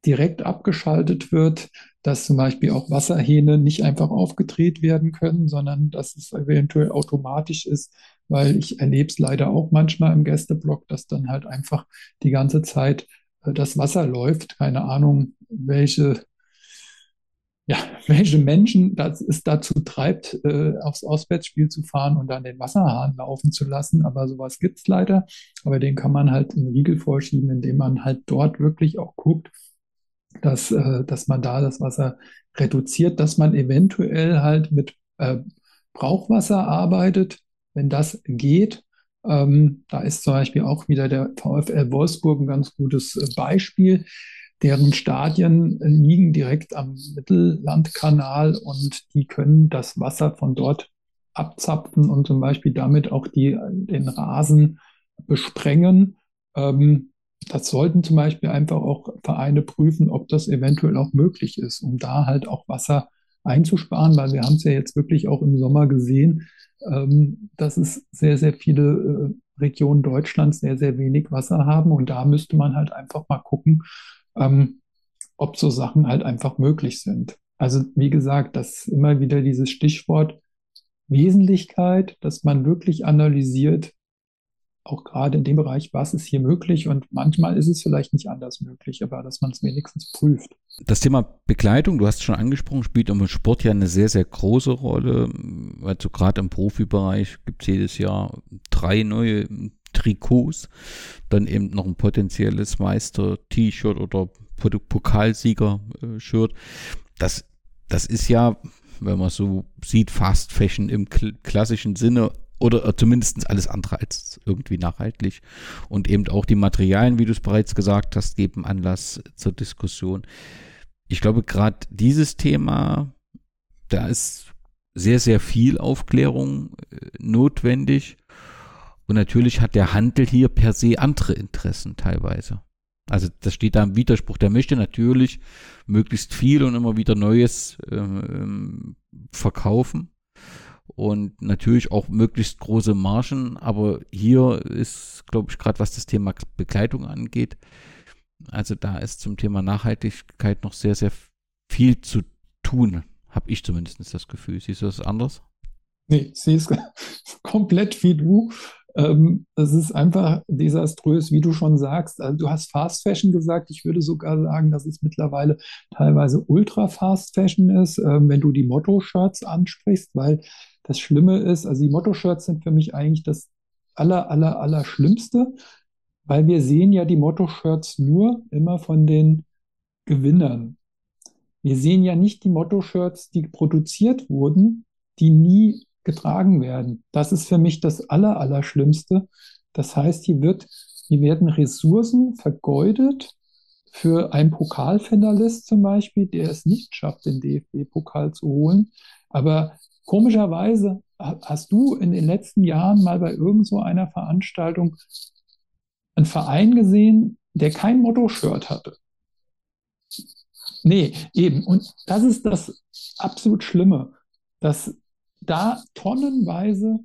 direkt abgeschaltet wird, dass zum Beispiel auch Wasserhähne nicht einfach aufgedreht werden können, sondern dass es eventuell automatisch ist, weil ich erlebe es leider auch manchmal im Gästeblock, dass dann halt einfach die ganze Zeit das Wasser läuft. Keine Ahnung, welche, ja, welche Menschen das es dazu treibt, äh, aufs Auswärtsspiel zu fahren und dann den Wasserhahn laufen zu lassen. Aber sowas gibt es leider. Aber den kann man halt einen Riegel vorschieben, indem man halt dort wirklich auch guckt, dass, äh, dass man da das Wasser reduziert, dass man eventuell halt mit äh, Brauchwasser arbeitet, wenn das geht. Ähm, da ist zum Beispiel auch wieder der VfL Wolfsburg ein ganz gutes äh, Beispiel. Deren Stadien liegen direkt am Mittellandkanal und die können das Wasser von dort abzapfen und zum Beispiel damit auch die, den Rasen besprengen. Ähm, das sollten zum Beispiel einfach auch Vereine prüfen, ob das eventuell auch möglich ist, um da halt auch Wasser einzusparen, weil wir haben es ja jetzt wirklich auch im Sommer gesehen, dass es sehr, sehr viele äh, Regionen Deutschlands sehr, sehr wenig Wasser haben. Und da müsste man halt einfach mal gucken, ähm, ob so Sachen halt einfach möglich sind. Also wie gesagt, das ist immer wieder dieses Stichwort Wesentlichkeit, dass man wirklich analysiert, auch gerade in dem Bereich, was ist hier möglich und manchmal ist es vielleicht nicht anders möglich, aber dass man es wenigstens prüft. Das Thema Begleitung, du hast es schon angesprochen, spielt im Sport ja eine sehr, sehr große Rolle. Also gerade im Profibereich gibt es jedes Jahr drei neue Trikots, dann eben noch ein potenzielles Meister-T-Shirt oder Pokalsieger-Shirt. Das, das ist ja, wenn man so sieht, Fast Fashion im klassischen Sinne oder zumindest alles andere als irgendwie nachhaltig. Und eben auch die Materialien, wie du es bereits gesagt hast, geben Anlass zur Diskussion. Ich glaube, gerade dieses Thema, da ist sehr, sehr viel Aufklärung äh, notwendig. Und natürlich hat der Handel hier per se andere Interessen teilweise. Also das steht da im Widerspruch. Der möchte natürlich möglichst viel und immer wieder Neues äh, verkaufen und natürlich auch möglichst große Margen. Aber hier ist, glaube ich, gerade was das Thema Begleitung angeht, also da ist zum Thema Nachhaltigkeit noch sehr, sehr viel zu tun, habe ich zumindest das Gefühl. Siehst du das anders? Nee, sehe es komplett wie du. Ähm, es ist einfach desaströs, wie du schon sagst. Also du hast Fast Fashion gesagt. Ich würde sogar sagen, dass es mittlerweile teilweise Ultra Fast Fashion ist, ähm, wenn du die Motto-Shirts ansprichst, weil das Schlimme ist, also die Motto-Shirts sind für mich eigentlich das aller, aller, aller Schlimmste, weil wir sehen ja die Motto-Shirts nur immer von den Gewinnern. Wir sehen ja nicht die Motto-Shirts, die produziert wurden, die nie getragen werden. Das ist für mich das aller, aller Schlimmste. Das heißt, hier wird, hier werden Ressourcen vergeudet für einen Pokalfinalist zum Beispiel, der es nicht schafft, den DFB-Pokal zu holen. Aber Komischerweise hast du in den letzten Jahren mal bei irgend so einer Veranstaltung einen Verein gesehen, der kein Motto-Shirt hatte. Nee, eben. Und das ist das absolut Schlimme, dass da tonnenweise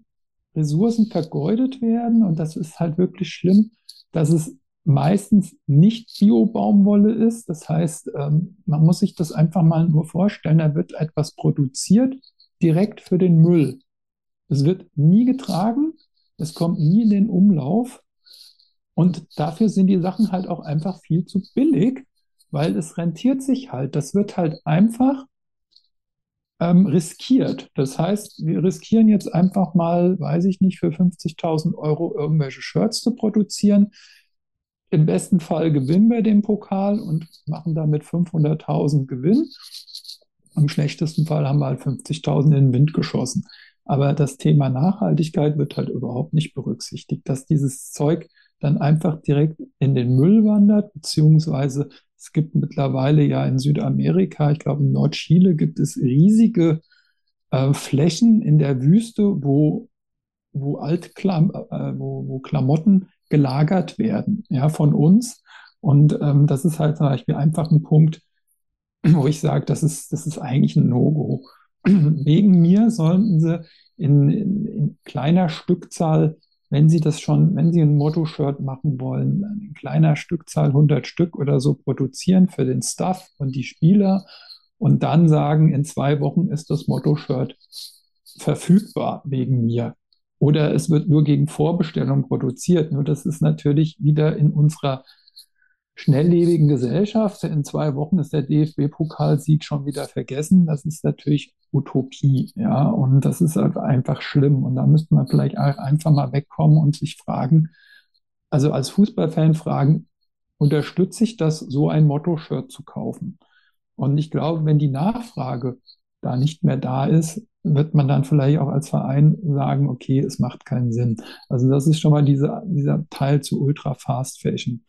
Ressourcen vergeudet werden. Und das ist halt wirklich schlimm, dass es meistens nicht Bio-Baumwolle ist. Das heißt, ähm, man muss sich das einfach mal nur vorstellen, da wird etwas produziert, direkt für den Müll. Es wird nie getragen, es kommt nie in den Umlauf und dafür sind die Sachen halt auch einfach viel zu billig, weil es rentiert sich halt. Das wird halt einfach ähm, riskiert. Das heißt, wir riskieren jetzt einfach mal, weiß ich nicht, für 50.000 Euro irgendwelche Shirts zu produzieren. Im besten Fall gewinnen wir den Pokal und machen damit 500.000 Gewinn. Im schlechtesten Fall haben wir halt 50.000 in den Wind geschossen. Aber das Thema Nachhaltigkeit wird halt überhaupt nicht berücksichtigt, dass dieses Zeug dann einfach direkt in den Müll wandert, beziehungsweise es gibt mittlerweile ja in Südamerika, ich glaube in Nordchile gibt es riesige äh, Flächen in der Wüste, wo, wo, Altklam äh, wo, wo Klamotten gelagert werden, ja, von uns. Und ähm, das ist halt zum Beispiel einfach ein Punkt, wo ich sage, das ist, das ist eigentlich ein No-Go. Wegen mir sollten sie in, in, in, kleiner Stückzahl, wenn sie das schon, wenn sie ein Motto-Shirt machen wollen, in kleiner Stückzahl 100 Stück oder so produzieren für den Staff und die Spieler und dann sagen, in zwei Wochen ist das Motto-Shirt verfügbar wegen mir. Oder es wird nur gegen Vorbestellung produziert. Nur das ist natürlich wieder in unserer schnelllebigen Gesellschaft. In zwei Wochen ist der DFB-Pokalsieg schon wieder vergessen. Das ist natürlich Utopie, ja, und das ist halt einfach schlimm. Und da müsste man vielleicht einfach mal wegkommen und sich fragen, also als Fußballfan fragen, unterstütze ich das, so ein Motto-Shirt zu kaufen? Und ich glaube, wenn die Nachfrage da nicht mehr da ist, wird man dann vielleicht auch als Verein sagen, okay, es macht keinen Sinn. Also das ist schon mal diese, dieser Teil zu Ultra Fast Fashion.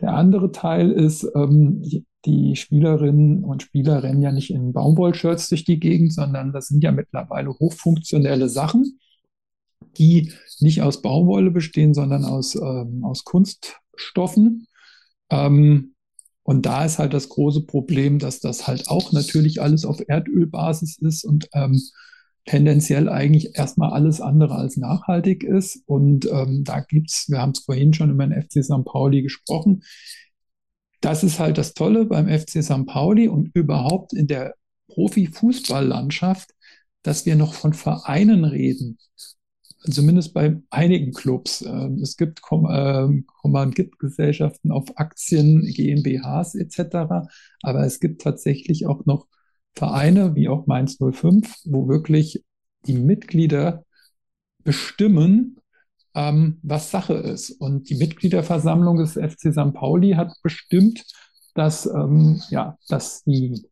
Der andere Teil ist, ähm, die, Spielerinnen und Spieler rennen ja nicht in Baumwollshirts durch die Gegend, sondern das sind ja mittlerweile hochfunktionelle Sachen, die nicht aus Baumwolle bestehen, sondern aus, ähm, aus Kunststoffen. Ähm, und da ist halt das große Problem, dass das halt auch natürlich alles auf Erdölbasis ist und ähm, tendenziell eigentlich erstmal alles andere als nachhaltig ist. Und ähm, da gibt's, wir haben es vorhin schon über den FC St. Pauli gesprochen. Das ist halt das Tolle beim FC St. Pauli und überhaupt in der Profifußballlandschaft, dass wir noch von Vereinen reden, zumindest bei einigen Clubs. Ähm, es gibt Kommanditgesellschaften ähm, auf Aktien, GmbHs etc. Aber es gibt tatsächlich auch noch Vereine wie auch Mainz 05, wo wirklich die Mitglieder bestimmen, ähm, was Sache ist. Und die Mitgliederversammlung des FC St. Pauli hat bestimmt, dass, ähm, ja, dass die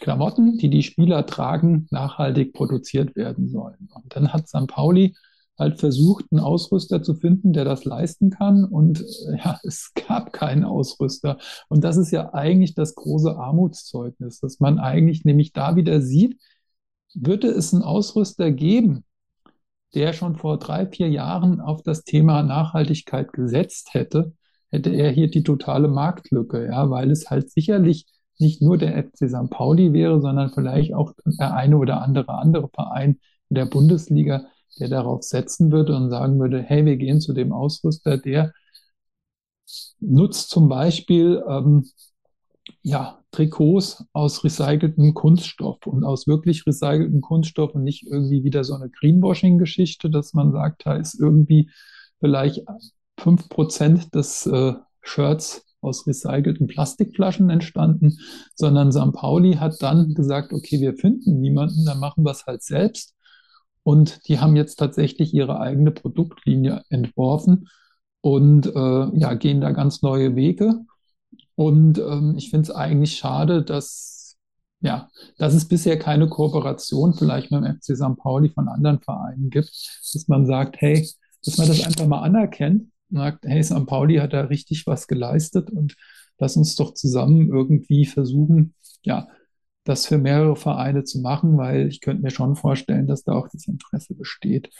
Klamotten, die die Spieler tragen, nachhaltig produziert werden sollen. Und dann hat St. Pauli halt versucht, einen Ausrüster zu finden, der das leisten kann. Und äh, ja, es gab keinen Ausrüster. Und das ist ja eigentlich das große Armutszeugnis, dass man eigentlich nämlich da wieder sieht, würde es einen Ausrüster geben, der schon vor drei, vier Jahren auf das Thema Nachhaltigkeit gesetzt hätte, hätte er hier die totale Marktlücke, ja, weil es halt sicherlich nicht nur der FC St. Pauli wäre, sondern vielleicht auch der eine oder andere andere Verein in der Bundesliga, der darauf setzen würde und sagen würde, hey, wir gehen zu dem Ausrüster, der nutzt zum Beispiel ähm, ja, Trikots aus recyceltem Kunststoff und aus wirklich recyceltem Kunststoff und nicht irgendwie wieder so eine Greenwashing-Geschichte, dass man sagt, da ist irgendwie vielleicht fünf Prozent des äh, Shirts aus recycelten Plastikflaschen entstanden, sondern St. Pauli hat dann gesagt, okay, wir finden niemanden, dann machen wir es halt selbst. Und die haben jetzt tatsächlich ihre eigene Produktlinie entworfen und äh, ja, gehen da ganz neue Wege. Und ähm, ich finde es eigentlich schade, dass, ja, dass es bisher keine Kooperation vielleicht mit dem FC St. Pauli von anderen Vereinen gibt, dass man sagt, hey, dass man das einfach mal anerkennt sagt, hey, St. Pauli hat da richtig was geleistet und lass uns doch zusammen irgendwie versuchen, ja, das für mehrere Vereine zu machen, weil ich könnte mir schon vorstellen, dass da auch das Interesse besteht.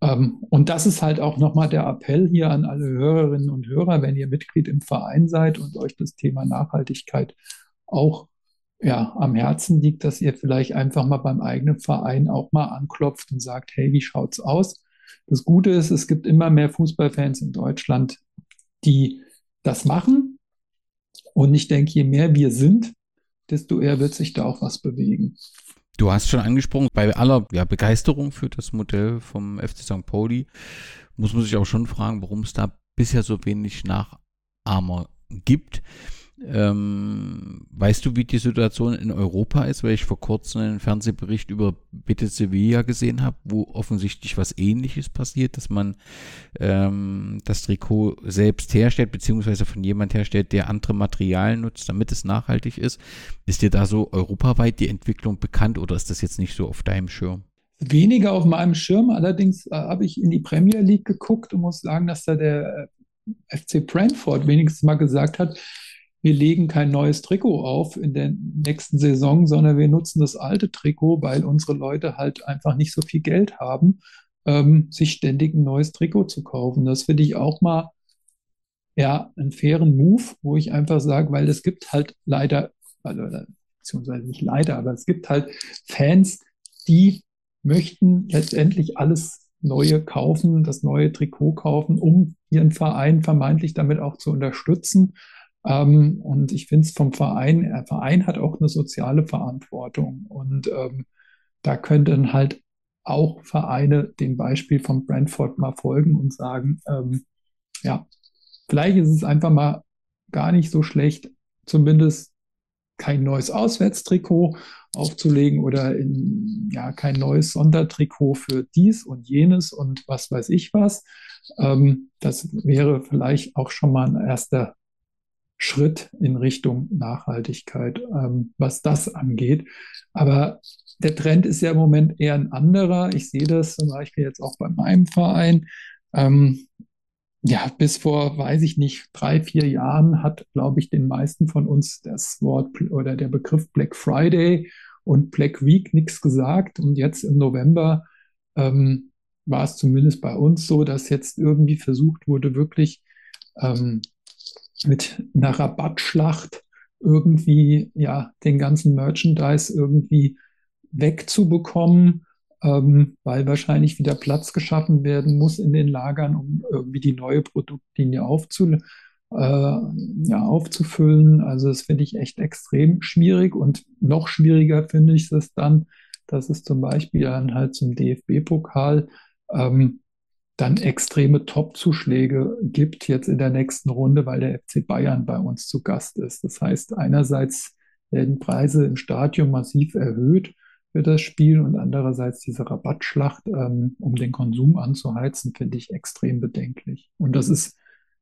Ähm, und das ist halt auch nochmal der Appell hier an alle Hörerinnen und Hörer, wenn ihr Mitglied im Verein seid und euch das Thema Nachhaltigkeit auch ja, am Herzen liegt, dass ihr vielleicht einfach mal beim eigenen Verein auch mal anklopft und sagt, hey, wie schaut's aus? Das Gute ist, es gibt immer mehr Fußballfans in Deutschland, die das machen. Und ich denke, je mehr wir sind, desto eher wird sich da auch was bewegen. Du hast schon angesprochen, bei aller ja, Begeisterung für das Modell vom FC St. Pauli muss man sich auch schon fragen, warum es da bisher so wenig Nachahmer gibt. Ähm, weißt du, wie die Situation in Europa ist? Weil ich vor kurzem einen Fernsehbericht über Bitte Sevilla gesehen habe, wo offensichtlich was Ähnliches passiert, dass man ähm, das Trikot selbst herstellt, beziehungsweise von jemand herstellt, der andere Materialien nutzt, damit es nachhaltig ist. Ist dir da so europaweit die Entwicklung bekannt oder ist das jetzt nicht so auf deinem Schirm? Weniger auf meinem Schirm, allerdings äh, habe ich in die Premier League geguckt und muss sagen, dass da der äh, FC Brentford wenigstens mal gesagt hat, wir legen kein neues Trikot auf in der nächsten Saison, sondern wir nutzen das alte Trikot, weil unsere Leute halt einfach nicht so viel Geld haben, ähm, sich ständig ein neues Trikot zu kaufen. Das finde ich auch mal ja einen fairen Move, wo ich einfach sage, weil es gibt halt leider, also, beziehungsweise nicht leider, aber es gibt halt Fans, die möchten letztendlich alles Neue kaufen, das neue Trikot kaufen, um ihren Verein vermeintlich damit auch zu unterstützen. Ähm, und ich finde es vom Verein, der Verein hat auch eine soziale Verantwortung. Und ähm, da könnten halt auch Vereine dem Beispiel von Brentford mal folgen und sagen, ähm, ja, vielleicht ist es einfach mal gar nicht so schlecht, zumindest kein neues Auswärtstrikot aufzulegen oder in, ja, kein neues Sondertrikot für dies und jenes und was weiß ich was. Ähm, das wäre vielleicht auch schon mal ein erster Schritt in Richtung Nachhaltigkeit, ähm, was das angeht. Aber der Trend ist ja im Moment eher ein anderer. Ich sehe das zum Beispiel jetzt auch bei meinem Verein. Ähm, ja, bis vor, weiß ich nicht, drei, vier Jahren hat, glaube ich, den meisten von uns das Wort oder der Begriff Black Friday und Black Week nichts gesagt. Und jetzt im November ähm, war es zumindest bei uns so, dass jetzt irgendwie versucht wurde, wirklich ähm, mit einer Rabattschlacht irgendwie ja den ganzen Merchandise irgendwie wegzubekommen, ähm, weil wahrscheinlich wieder Platz geschaffen werden muss in den Lagern, um irgendwie die neue Produktlinie aufzu, äh, ja, aufzufüllen. Also das finde ich echt extrem schwierig und noch schwieriger finde ich es dann, dass es zum Beispiel dann halt zum DFB-Pokal ähm, dann extreme Top-Zuschläge gibt jetzt in der nächsten Runde, weil der FC Bayern bei uns zu Gast ist. Das heißt, einerseits werden Preise im Stadion massiv erhöht für das Spiel und andererseits diese Rabattschlacht, ähm, um den Konsum anzuheizen, finde ich extrem bedenklich. Und das ist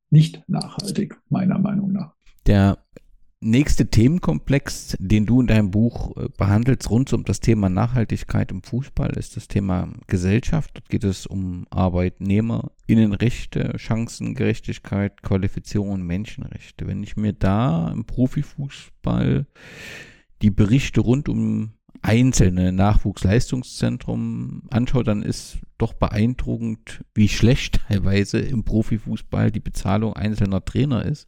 nicht nachhaltig, meiner Meinung nach. Der nächste Themenkomplex, den du in deinem Buch äh, behandelst, rund um das Thema Nachhaltigkeit im Fußball, ist das Thema Gesellschaft. Dort geht es um Arbeitnehmerinnenrechte, Chancengerechtigkeit, Qualifizierung und Menschenrechte. Wenn ich mir da im Profifußball die Berichte rund um einzelne Nachwuchsleistungszentrum anschaue, dann ist doch beeindruckend, wie schlecht teilweise im Profifußball die Bezahlung einzelner Trainer ist.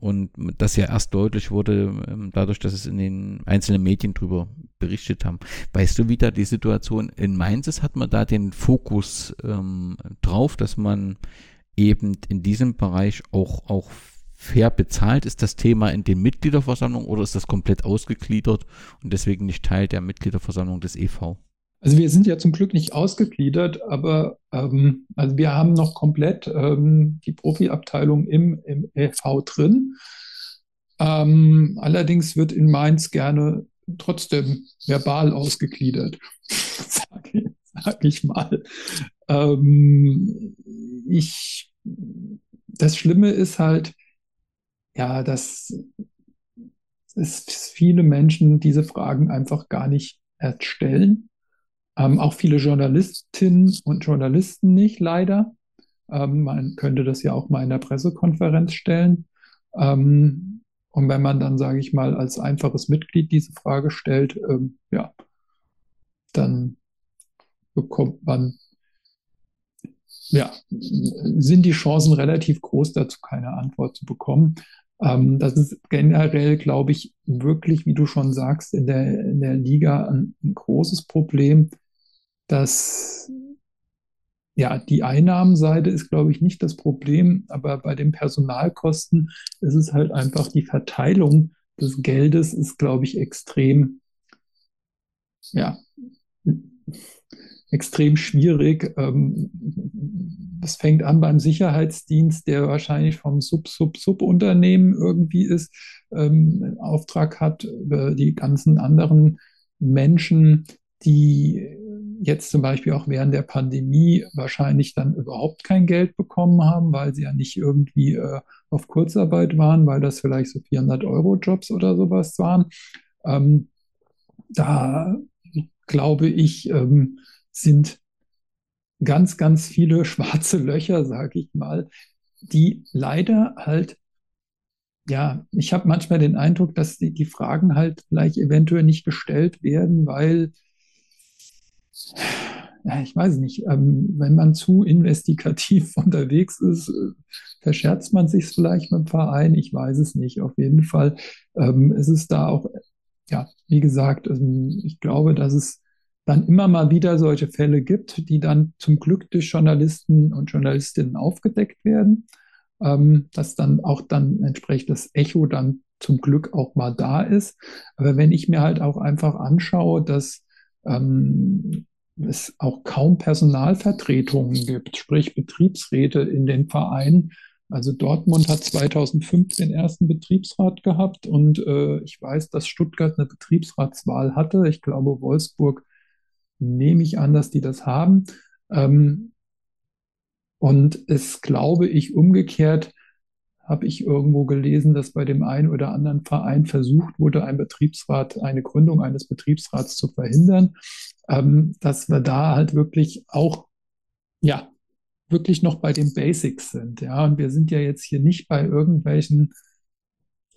Und das ja erst deutlich wurde, ähm, dadurch, dass es in den einzelnen Medien drüber berichtet haben. Weißt du, wie da die Situation in Mainz ist? Hat man da den Fokus ähm, drauf, dass man eben in diesem Bereich auch, auch fair bezahlt? Ist das Thema in den Mitgliederversammlungen oder ist das komplett ausgegliedert und deswegen nicht Teil der Mitgliederversammlung des EV? Also wir sind ja zum Glück nicht ausgegliedert, aber ähm, also wir haben noch komplett ähm, die Profiabteilung im, im EV drin. Ähm, allerdings wird in Mainz gerne trotzdem verbal ausgegliedert, sage sag ich mal. Ähm, ich, das Schlimme ist halt, ja, dass es viele Menschen diese Fragen einfach gar nicht erst stellen ähm, auch viele Journalistinnen und Journalisten nicht, leider. Ähm, man könnte das ja auch mal in der Pressekonferenz stellen. Ähm, und wenn man dann, sage ich mal, als einfaches Mitglied diese Frage stellt, ähm, ja, dann bekommt man, ja, sind die Chancen relativ groß, dazu keine Antwort zu bekommen. Ähm, das ist generell, glaube ich, wirklich, wie du schon sagst, in der, in der Liga ein, ein großes Problem, dass ja, die Einnahmenseite ist, glaube ich, nicht das Problem, aber bei den Personalkosten ist es halt einfach die Verteilung des Geldes ist, glaube ich, extrem, ja, extrem schwierig. Ähm, das fängt an beim Sicherheitsdienst, der wahrscheinlich vom Sub-Sub-Sub-Unternehmen irgendwie ist, ähm, Auftrag hat, die ganzen anderen Menschen, die jetzt zum Beispiel auch während der Pandemie wahrscheinlich dann überhaupt kein Geld bekommen haben, weil sie ja nicht irgendwie äh, auf Kurzarbeit waren, weil das vielleicht so 400 Euro Jobs oder sowas waren. Ähm, da glaube ich, ähm, sind ganz, ganz viele schwarze Löcher, sage ich mal, die leider halt ja, ich habe manchmal den Eindruck, dass die, die Fragen halt vielleicht eventuell nicht gestellt werden, weil ich weiß nicht, ähm, wenn man zu investigativ unterwegs ist, äh, verscherzt man sich vielleicht mit dem Verein. Ich weiß es nicht. Auf jeden Fall ähm, ist es da auch, ja, wie gesagt, ähm, ich glaube, dass es dann immer mal wieder solche Fälle gibt, die dann zum Glück durch Journalisten und Journalistinnen aufgedeckt werden, dass dann auch dann entsprechend das Echo dann zum Glück auch mal da ist. Aber wenn ich mir halt auch einfach anschaue, dass es auch kaum Personalvertretungen gibt, sprich Betriebsräte in den Vereinen. Also Dortmund hat 2005 den ersten Betriebsrat gehabt und äh, ich weiß, dass Stuttgart eine Betriebsratswahl hatte. Ich glaube, Wolfsburg nehme ich an, dass die das haben. Ähm, und es glaube ich umgekehrt habe ich irgendwo gelesen, dass bei dem einen oder anderen Verein versucht wurde, ein Betriebsrat, eine Gründung eines Betriebsrats zu verhindern, ähm, dass wir da halt wirklich auch, ja, wirklich noch bei den Basics sind. Ja, und wir sind ja jetzt hier nicht bei irgendwelchen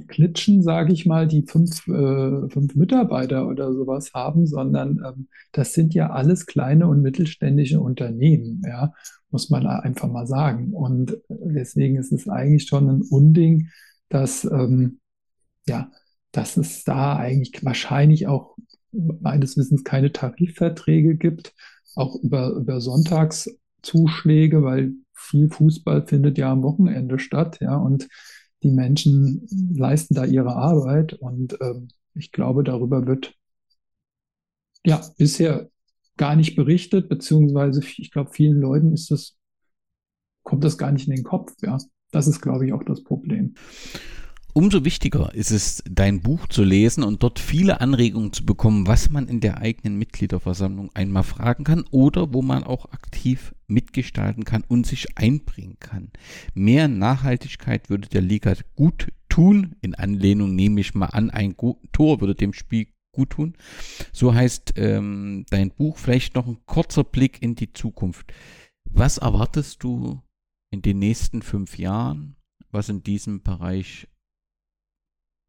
Klitschen, sage ich mal, die fünf, äh, fünf Mitarbeiter oder sowas haben, sondern ähm, das sind ja alles kleine und mittelständische Unternehmen, ja, muss man einfach mal sagen. Und deswegen ist es eigentlich schon ein Unding, dass, ähm, ja, dass es da eigentlich wahrscheinlich auch meines Wissens keine Tarifverträge gibt, auch über, über Sonntagszuschläge, weil viel Fußball findet ja am Wochenende statt, ja, und die Menschen leisten da ihre Arbeit und ähm, ich glaube, darüber wird ja bisher gar nicht berichtet, beziehungsweise ich glaube, vielen Leuten ist das, kommt das gar nicht in den Kopf, ja. Das ist, glaube ich, auch das Problem. Umso wichtiger ist es, dein Buch zu lesen und dort viele Anregungen zu bekommen, was man in der eigenen Mitgliederversammlung einmal fragen kann oder wo man auch aktiv mitgestalten kann und sich einbringen kann. Mehr Nachhaltigkeit würde der Liga gut tun. In Anlehnung nehme ich mal an, ein Tor würde dem Spiel gut tun. So heißt ähm, dein Buch vielleicht noch ein kurzer Blick in die Zukunft. Was erwartest du in den nächsten fünf Jahren, was in diesem Bereich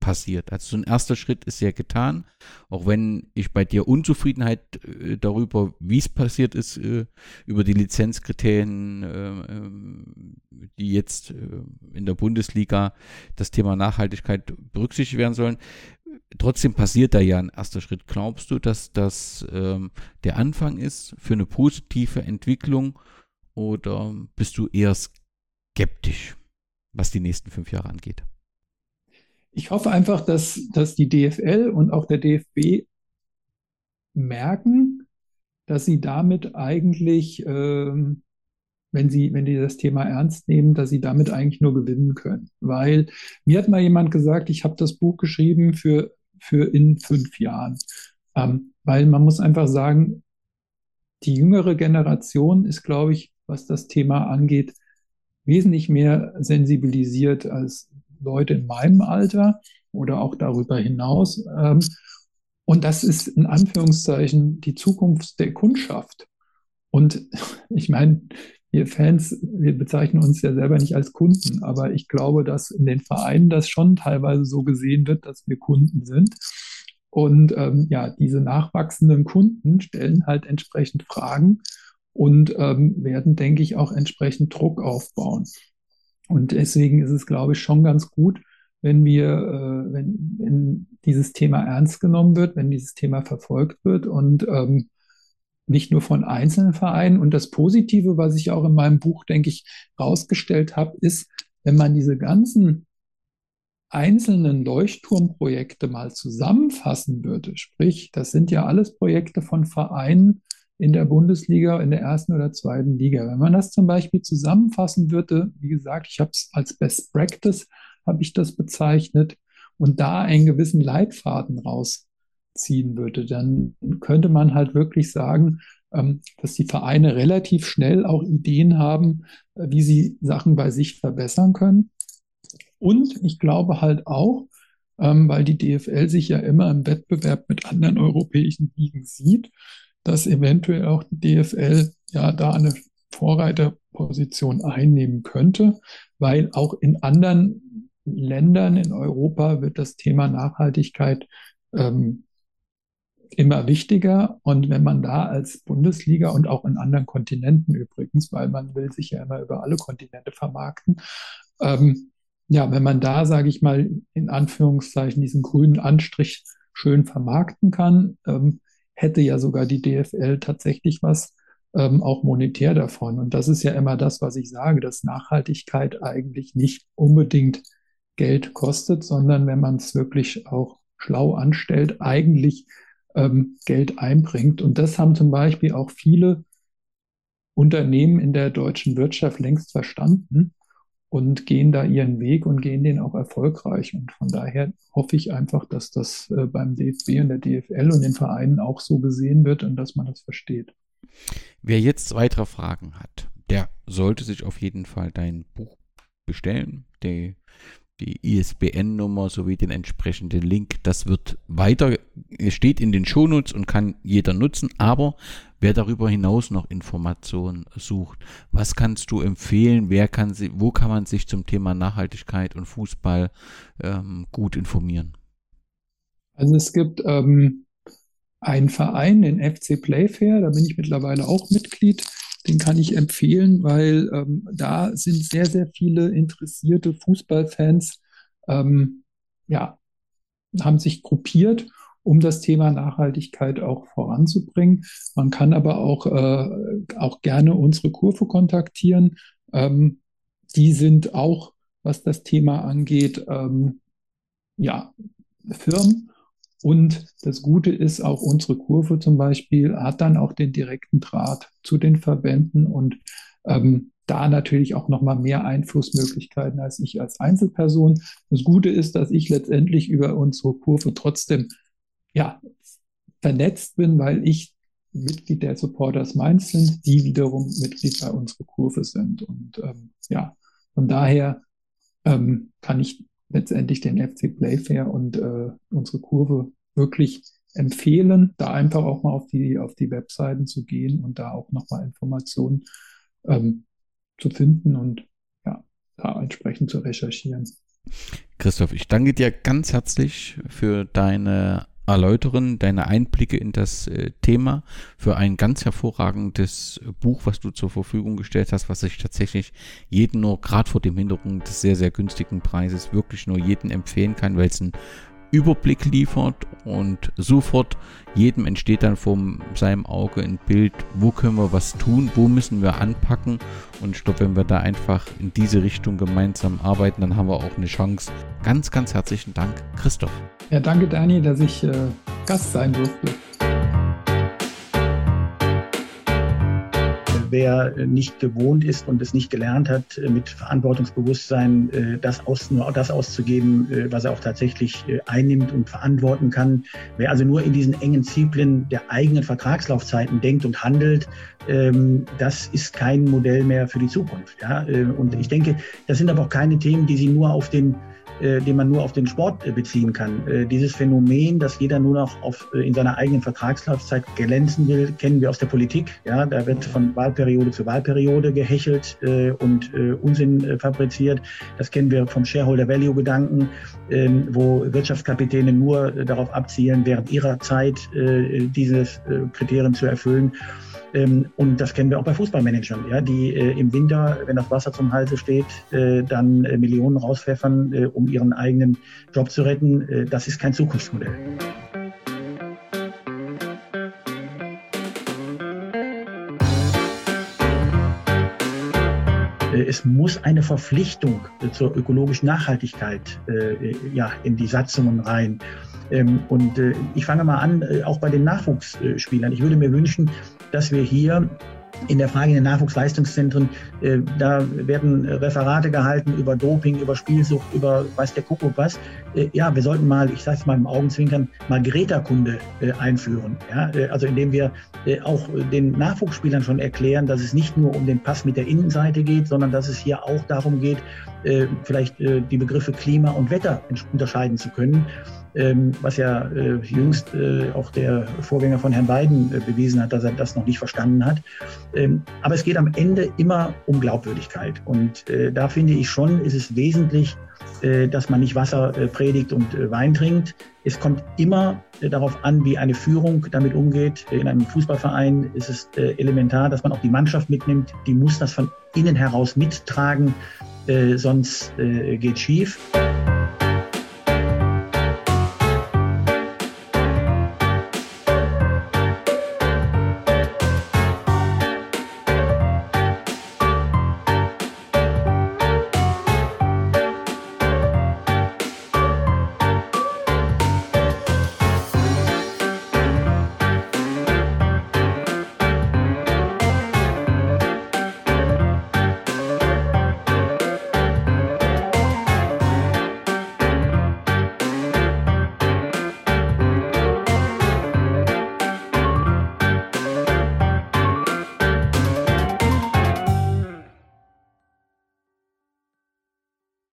passiert. Also so ein erster Schritt ist ja getan, auch wenn ich bei dir Unzufriedenheit äh, darüber, wie es passiert ist, äh, über die Lizenzkriterien, äh, ähm, die jetzt äh, in der Bundesliga das Thema Nachhaltigkeit berücksichtigt werden sollen. Trotzdem passiert da ja ein erster Schritt. Glaubst du, dass das ähm, der Anfang ist für eine positive Entwicklung oder bist du eher skeptisch, was die nächsten fünf Jahre angeht? Ich hoffe einfach, dass, dass die DFL und auch der DFB merken, dass sie damit eigentlich, ähm, wenn sie, wenn die das Thema ernst nehmen, dass sie damit eigentlich nur gewinnen können. Weil mir hat mal jemand gesagt, ich habe das Buch geschrieben für, für in fünf Jahren. Ähm, weil man muss einfach sagen, die jüngere Generation ist, glaube ich, was das Thema angeht, wesentlich mehr sensibilisiert als Leute in meinem Alter oder auch darüber hinaus. Ähm, und das ist in Anführungszeichen die Zukunft der Kundschaft. Und ich meine, wir Fans, wir bezeichnen uns ja selber nicht als Kunden, aber ich glaube, dass in den Vereinen das schon teilweise so gesehen wird, dass wir Kunden sind. Und ähm, ja, diese nachwachsenden Kunden stellen halt entsprechend Fragen und ähm, werden, denke ich, auch entsprechend Druck aufbauen. Und deswegen ist es, glaube ich, schon ganz gut, wenn wir, äh, wenn, wenn dieses Thema ernst genommen wird, wenn dieses Thema verfolgt wird und ähm, nicht nur von einzelnen Vereinen. Und das Positive, was ich auch in meinem Buch, denke ich, rausgestellt habe, ist, wenn man diese ganzen einzelnen Leuchtturmprojekte mal zusammenfassen würde, sprich, das sind ja alles Projekte von Vereinen, in der Bundesliga, in der ersten oder zweiten Liga. Wenn man das zum Beispiel zusammenfassen würde, wie gesagt, ich habe es als Best Practice, habe ich das bezeichnet, und da einen gewissen Leitfaden rausziehen würde, dann könnte man halt wirklich sagen, ähm, dass die Vereine relativ schnell auch Ideen haben, äh, wie sie Sachen bei sich verbessern können. Und ich glaube halt auch, ähm, weil die DFL sich ja immer im Wettbewerb mit anderen europäischen Ligen sieht, dass eventuell auch die DFL ja da eine Vorreiterposition einnehmen könnte, weil auch in anderen Ländern in Europa wird das Thema Nachhaltigkeit ähm, immer wichtiger. Und wenn man da als Bundesliga und auch in anderen Kontinenten übrigens, weil man will sich ja immer über alle Kontinente vermarkten, ähm, ja, wenn man da, sage ich mal, in Anführungszeichen diesen grünen Anstrich schön vermarkten kann, ähm, hätte ja sogar die DFL tatsächlich was ähm, auch monetär davon. Und das ist ja immer das, was ich sage, dass Nachhaltigkeit eigentlich nicht unbedingt Geld kostet, sondern wenn man es wirklich auch schlau anstellt, eigentlich ähm, Geld einbringt. Und das haben zum Beispiel auch viele Unternehmen in der deutschen Wirtschaft längst verstanden und gehen da ihren Weg und gehen den auch erfolgreich. Und von daher hoffe ich einfach, dass das äh, beim DFB und der DFL und den Vereinen auch so gesehen wird und dass man das versteht. Wer jetzt weitere Fragen hat, der sollte sich auf jeden Fall dein Buch bestellen. Die, die ISBN-Nummer sowie den entsprechenden Link, das wird weiter, steht in den Shownotes und kann jeder nutzen, aber wer darüber hinaus noch Informationen sucht, was kannst du empfehlen, wer kann sie, wo kann man sich zum Thema Nachhaltigkeit und Fußball ähm, gut informieren? Also es gibt ähm, einen Verein, den FC Playfair, da bin ich mittlerweile auch Mitglied. Den kann ich empfehlen, weil ähm, da sind sehr, sehr viele interessierte Fußballfans, ähm, ja, haben sich gruppiert, um das Thema Nachhaltigkeit auch voranzubringen. Man kann aber auch, äh, auch gerne unsere Kurve kontaktieren. Ähm, die sind auch, was das Thema angeht, ähm, ja, Firmen und das Gute ist, auch unsere Kurve zum Beispiel hat dann auch den direkten Draht zu den Verbänden und ähm, da natürlich auch nochmal mehr Einflussmöglichkeiten als ich als Einzelperson. Das Gute ist, dass ich letztendlich über unsere Kurve trotzdem ja, vernetzt bin, weil ich Mitglied der Supporters Mainz sind, die wiederum Mitglied bei unserer Kurve sind. Und ähm, ja, von daher ähm, kann ich letztendlich den FC Playfair und äh, unsere Kurve wirklich empfehlen, da einfach auch mal auf die, auf die Webseiten zu gehen und da auch nochmal Informationen ähm, zu finden und ja, da entsprechend zu recherchieren. Christoph, ich danke dir ganz herzlich für deine erläutern, deine Einblicke in das äh, Thema für ein ganz hervorragendes Buch, was du zur Verfügung gestellt hast, was ich tatsächlich jeden nur, gerade vor dem Hintergrund des sehr, sehr günstigen Preises, wirklich nur jeden empfehlen kann, weil es ein Überblick liefert und sofort jedem entsteht dann vor seinem Auge ein Bild, wo können wir was tun, wo müssen wir anpacken und ich glaube, wenn wir da einfach in diese Richtung gemeinsam arbeiten, dann haben wir auch eine Chance. Ganz, ganz herzlichen Dank, Christoph. Ja, danke Dani, dass ich äh, Gast sein durfte. Wer nicht gewohnt ist und es nicht gelernt hat, äh, mit Verantwortungsbewusstsein äh, das aus, nur das auszugeben, äh, was er auch tatsächlich einnimmt und verantworten kann. Wer also nur in diesen engen Zyklen der eigenen Vertragslaufzeiten denkt und handelt, ähm, das ist kein Modell mehr für die Zukunft. Und ich denke, das sind aber auch keine Themen, die Sie nur auf den den man nur auf den Sport äh, beziehen kann. Äh, dieses Phänomen, dass jeder nur noch auf, in seiner eigenen Vertragslaufzeit glänzen will, kennen wir aus der Politik. Ja, da wird von Wahlperiode zu Wahlperiode gehechelt und Unsinn fabriziert. Das kennen wir vom Shareholder Value Gedanken, ähm, wo Wirtschaftskapitäne nur darauf abzielen, während ihrer Zeit dieses Kriterium zu erfüllen. Ähm, und das kennen wir auch bei Fußballmanagern, ja, die äh, im Winter, wenn das Wasser zum Halse steht, äh, dann äh, Millionen rauspfeffern, äh, um ihren eigenen Job zu retten. Äh, das ist kein Zukunftsmodell. Es muss eine Verpflichtung zur ökologischen Nachhaltigkeit ja, in die Satzungen rein. Ähm, und ich fange mal an, auch bei den Nachwuchsspielern. Ich würde mir wünschen, dass wir hier in der Frage in den Nachwuchsleistungszentren, äh, da werden Referate gehalten über Doping, über Spielsucht, über weiß der Kuckuck was. Äh, ja, wir sollten mal, ich sage es mal im Augenzwinkern, mal Greta-Kunde äh, einführen. Ja? Also indem wir auch den Nachwuchsspielern schon erklären, dass es nicht nur um den Pass mit der Innenseite geht, sondern dass es hier auch darum geht, vielleicht die Begriffe Klima und Wetter unterscheiden zu können ähm, was ja äh, jüngst äh, auch der Vorgänger von Herrn Biden äh, bewiesen hat, dass er das noch nicht verstanden hat. Ähm, aber es geht am Ende immer um Glaubwürdigkeit. Und da finde ich schon, ist es wesentlich, dass man nicht Wasser predigt und Wein trinkt. Es kommt immer darauf an, wie eine Führung damit umgeht. In einem Fußballverein ist es elementar, dass man auch die Mannschaft mitnimmt. Die muss das von innen heraus mittragen, sonst geht schief.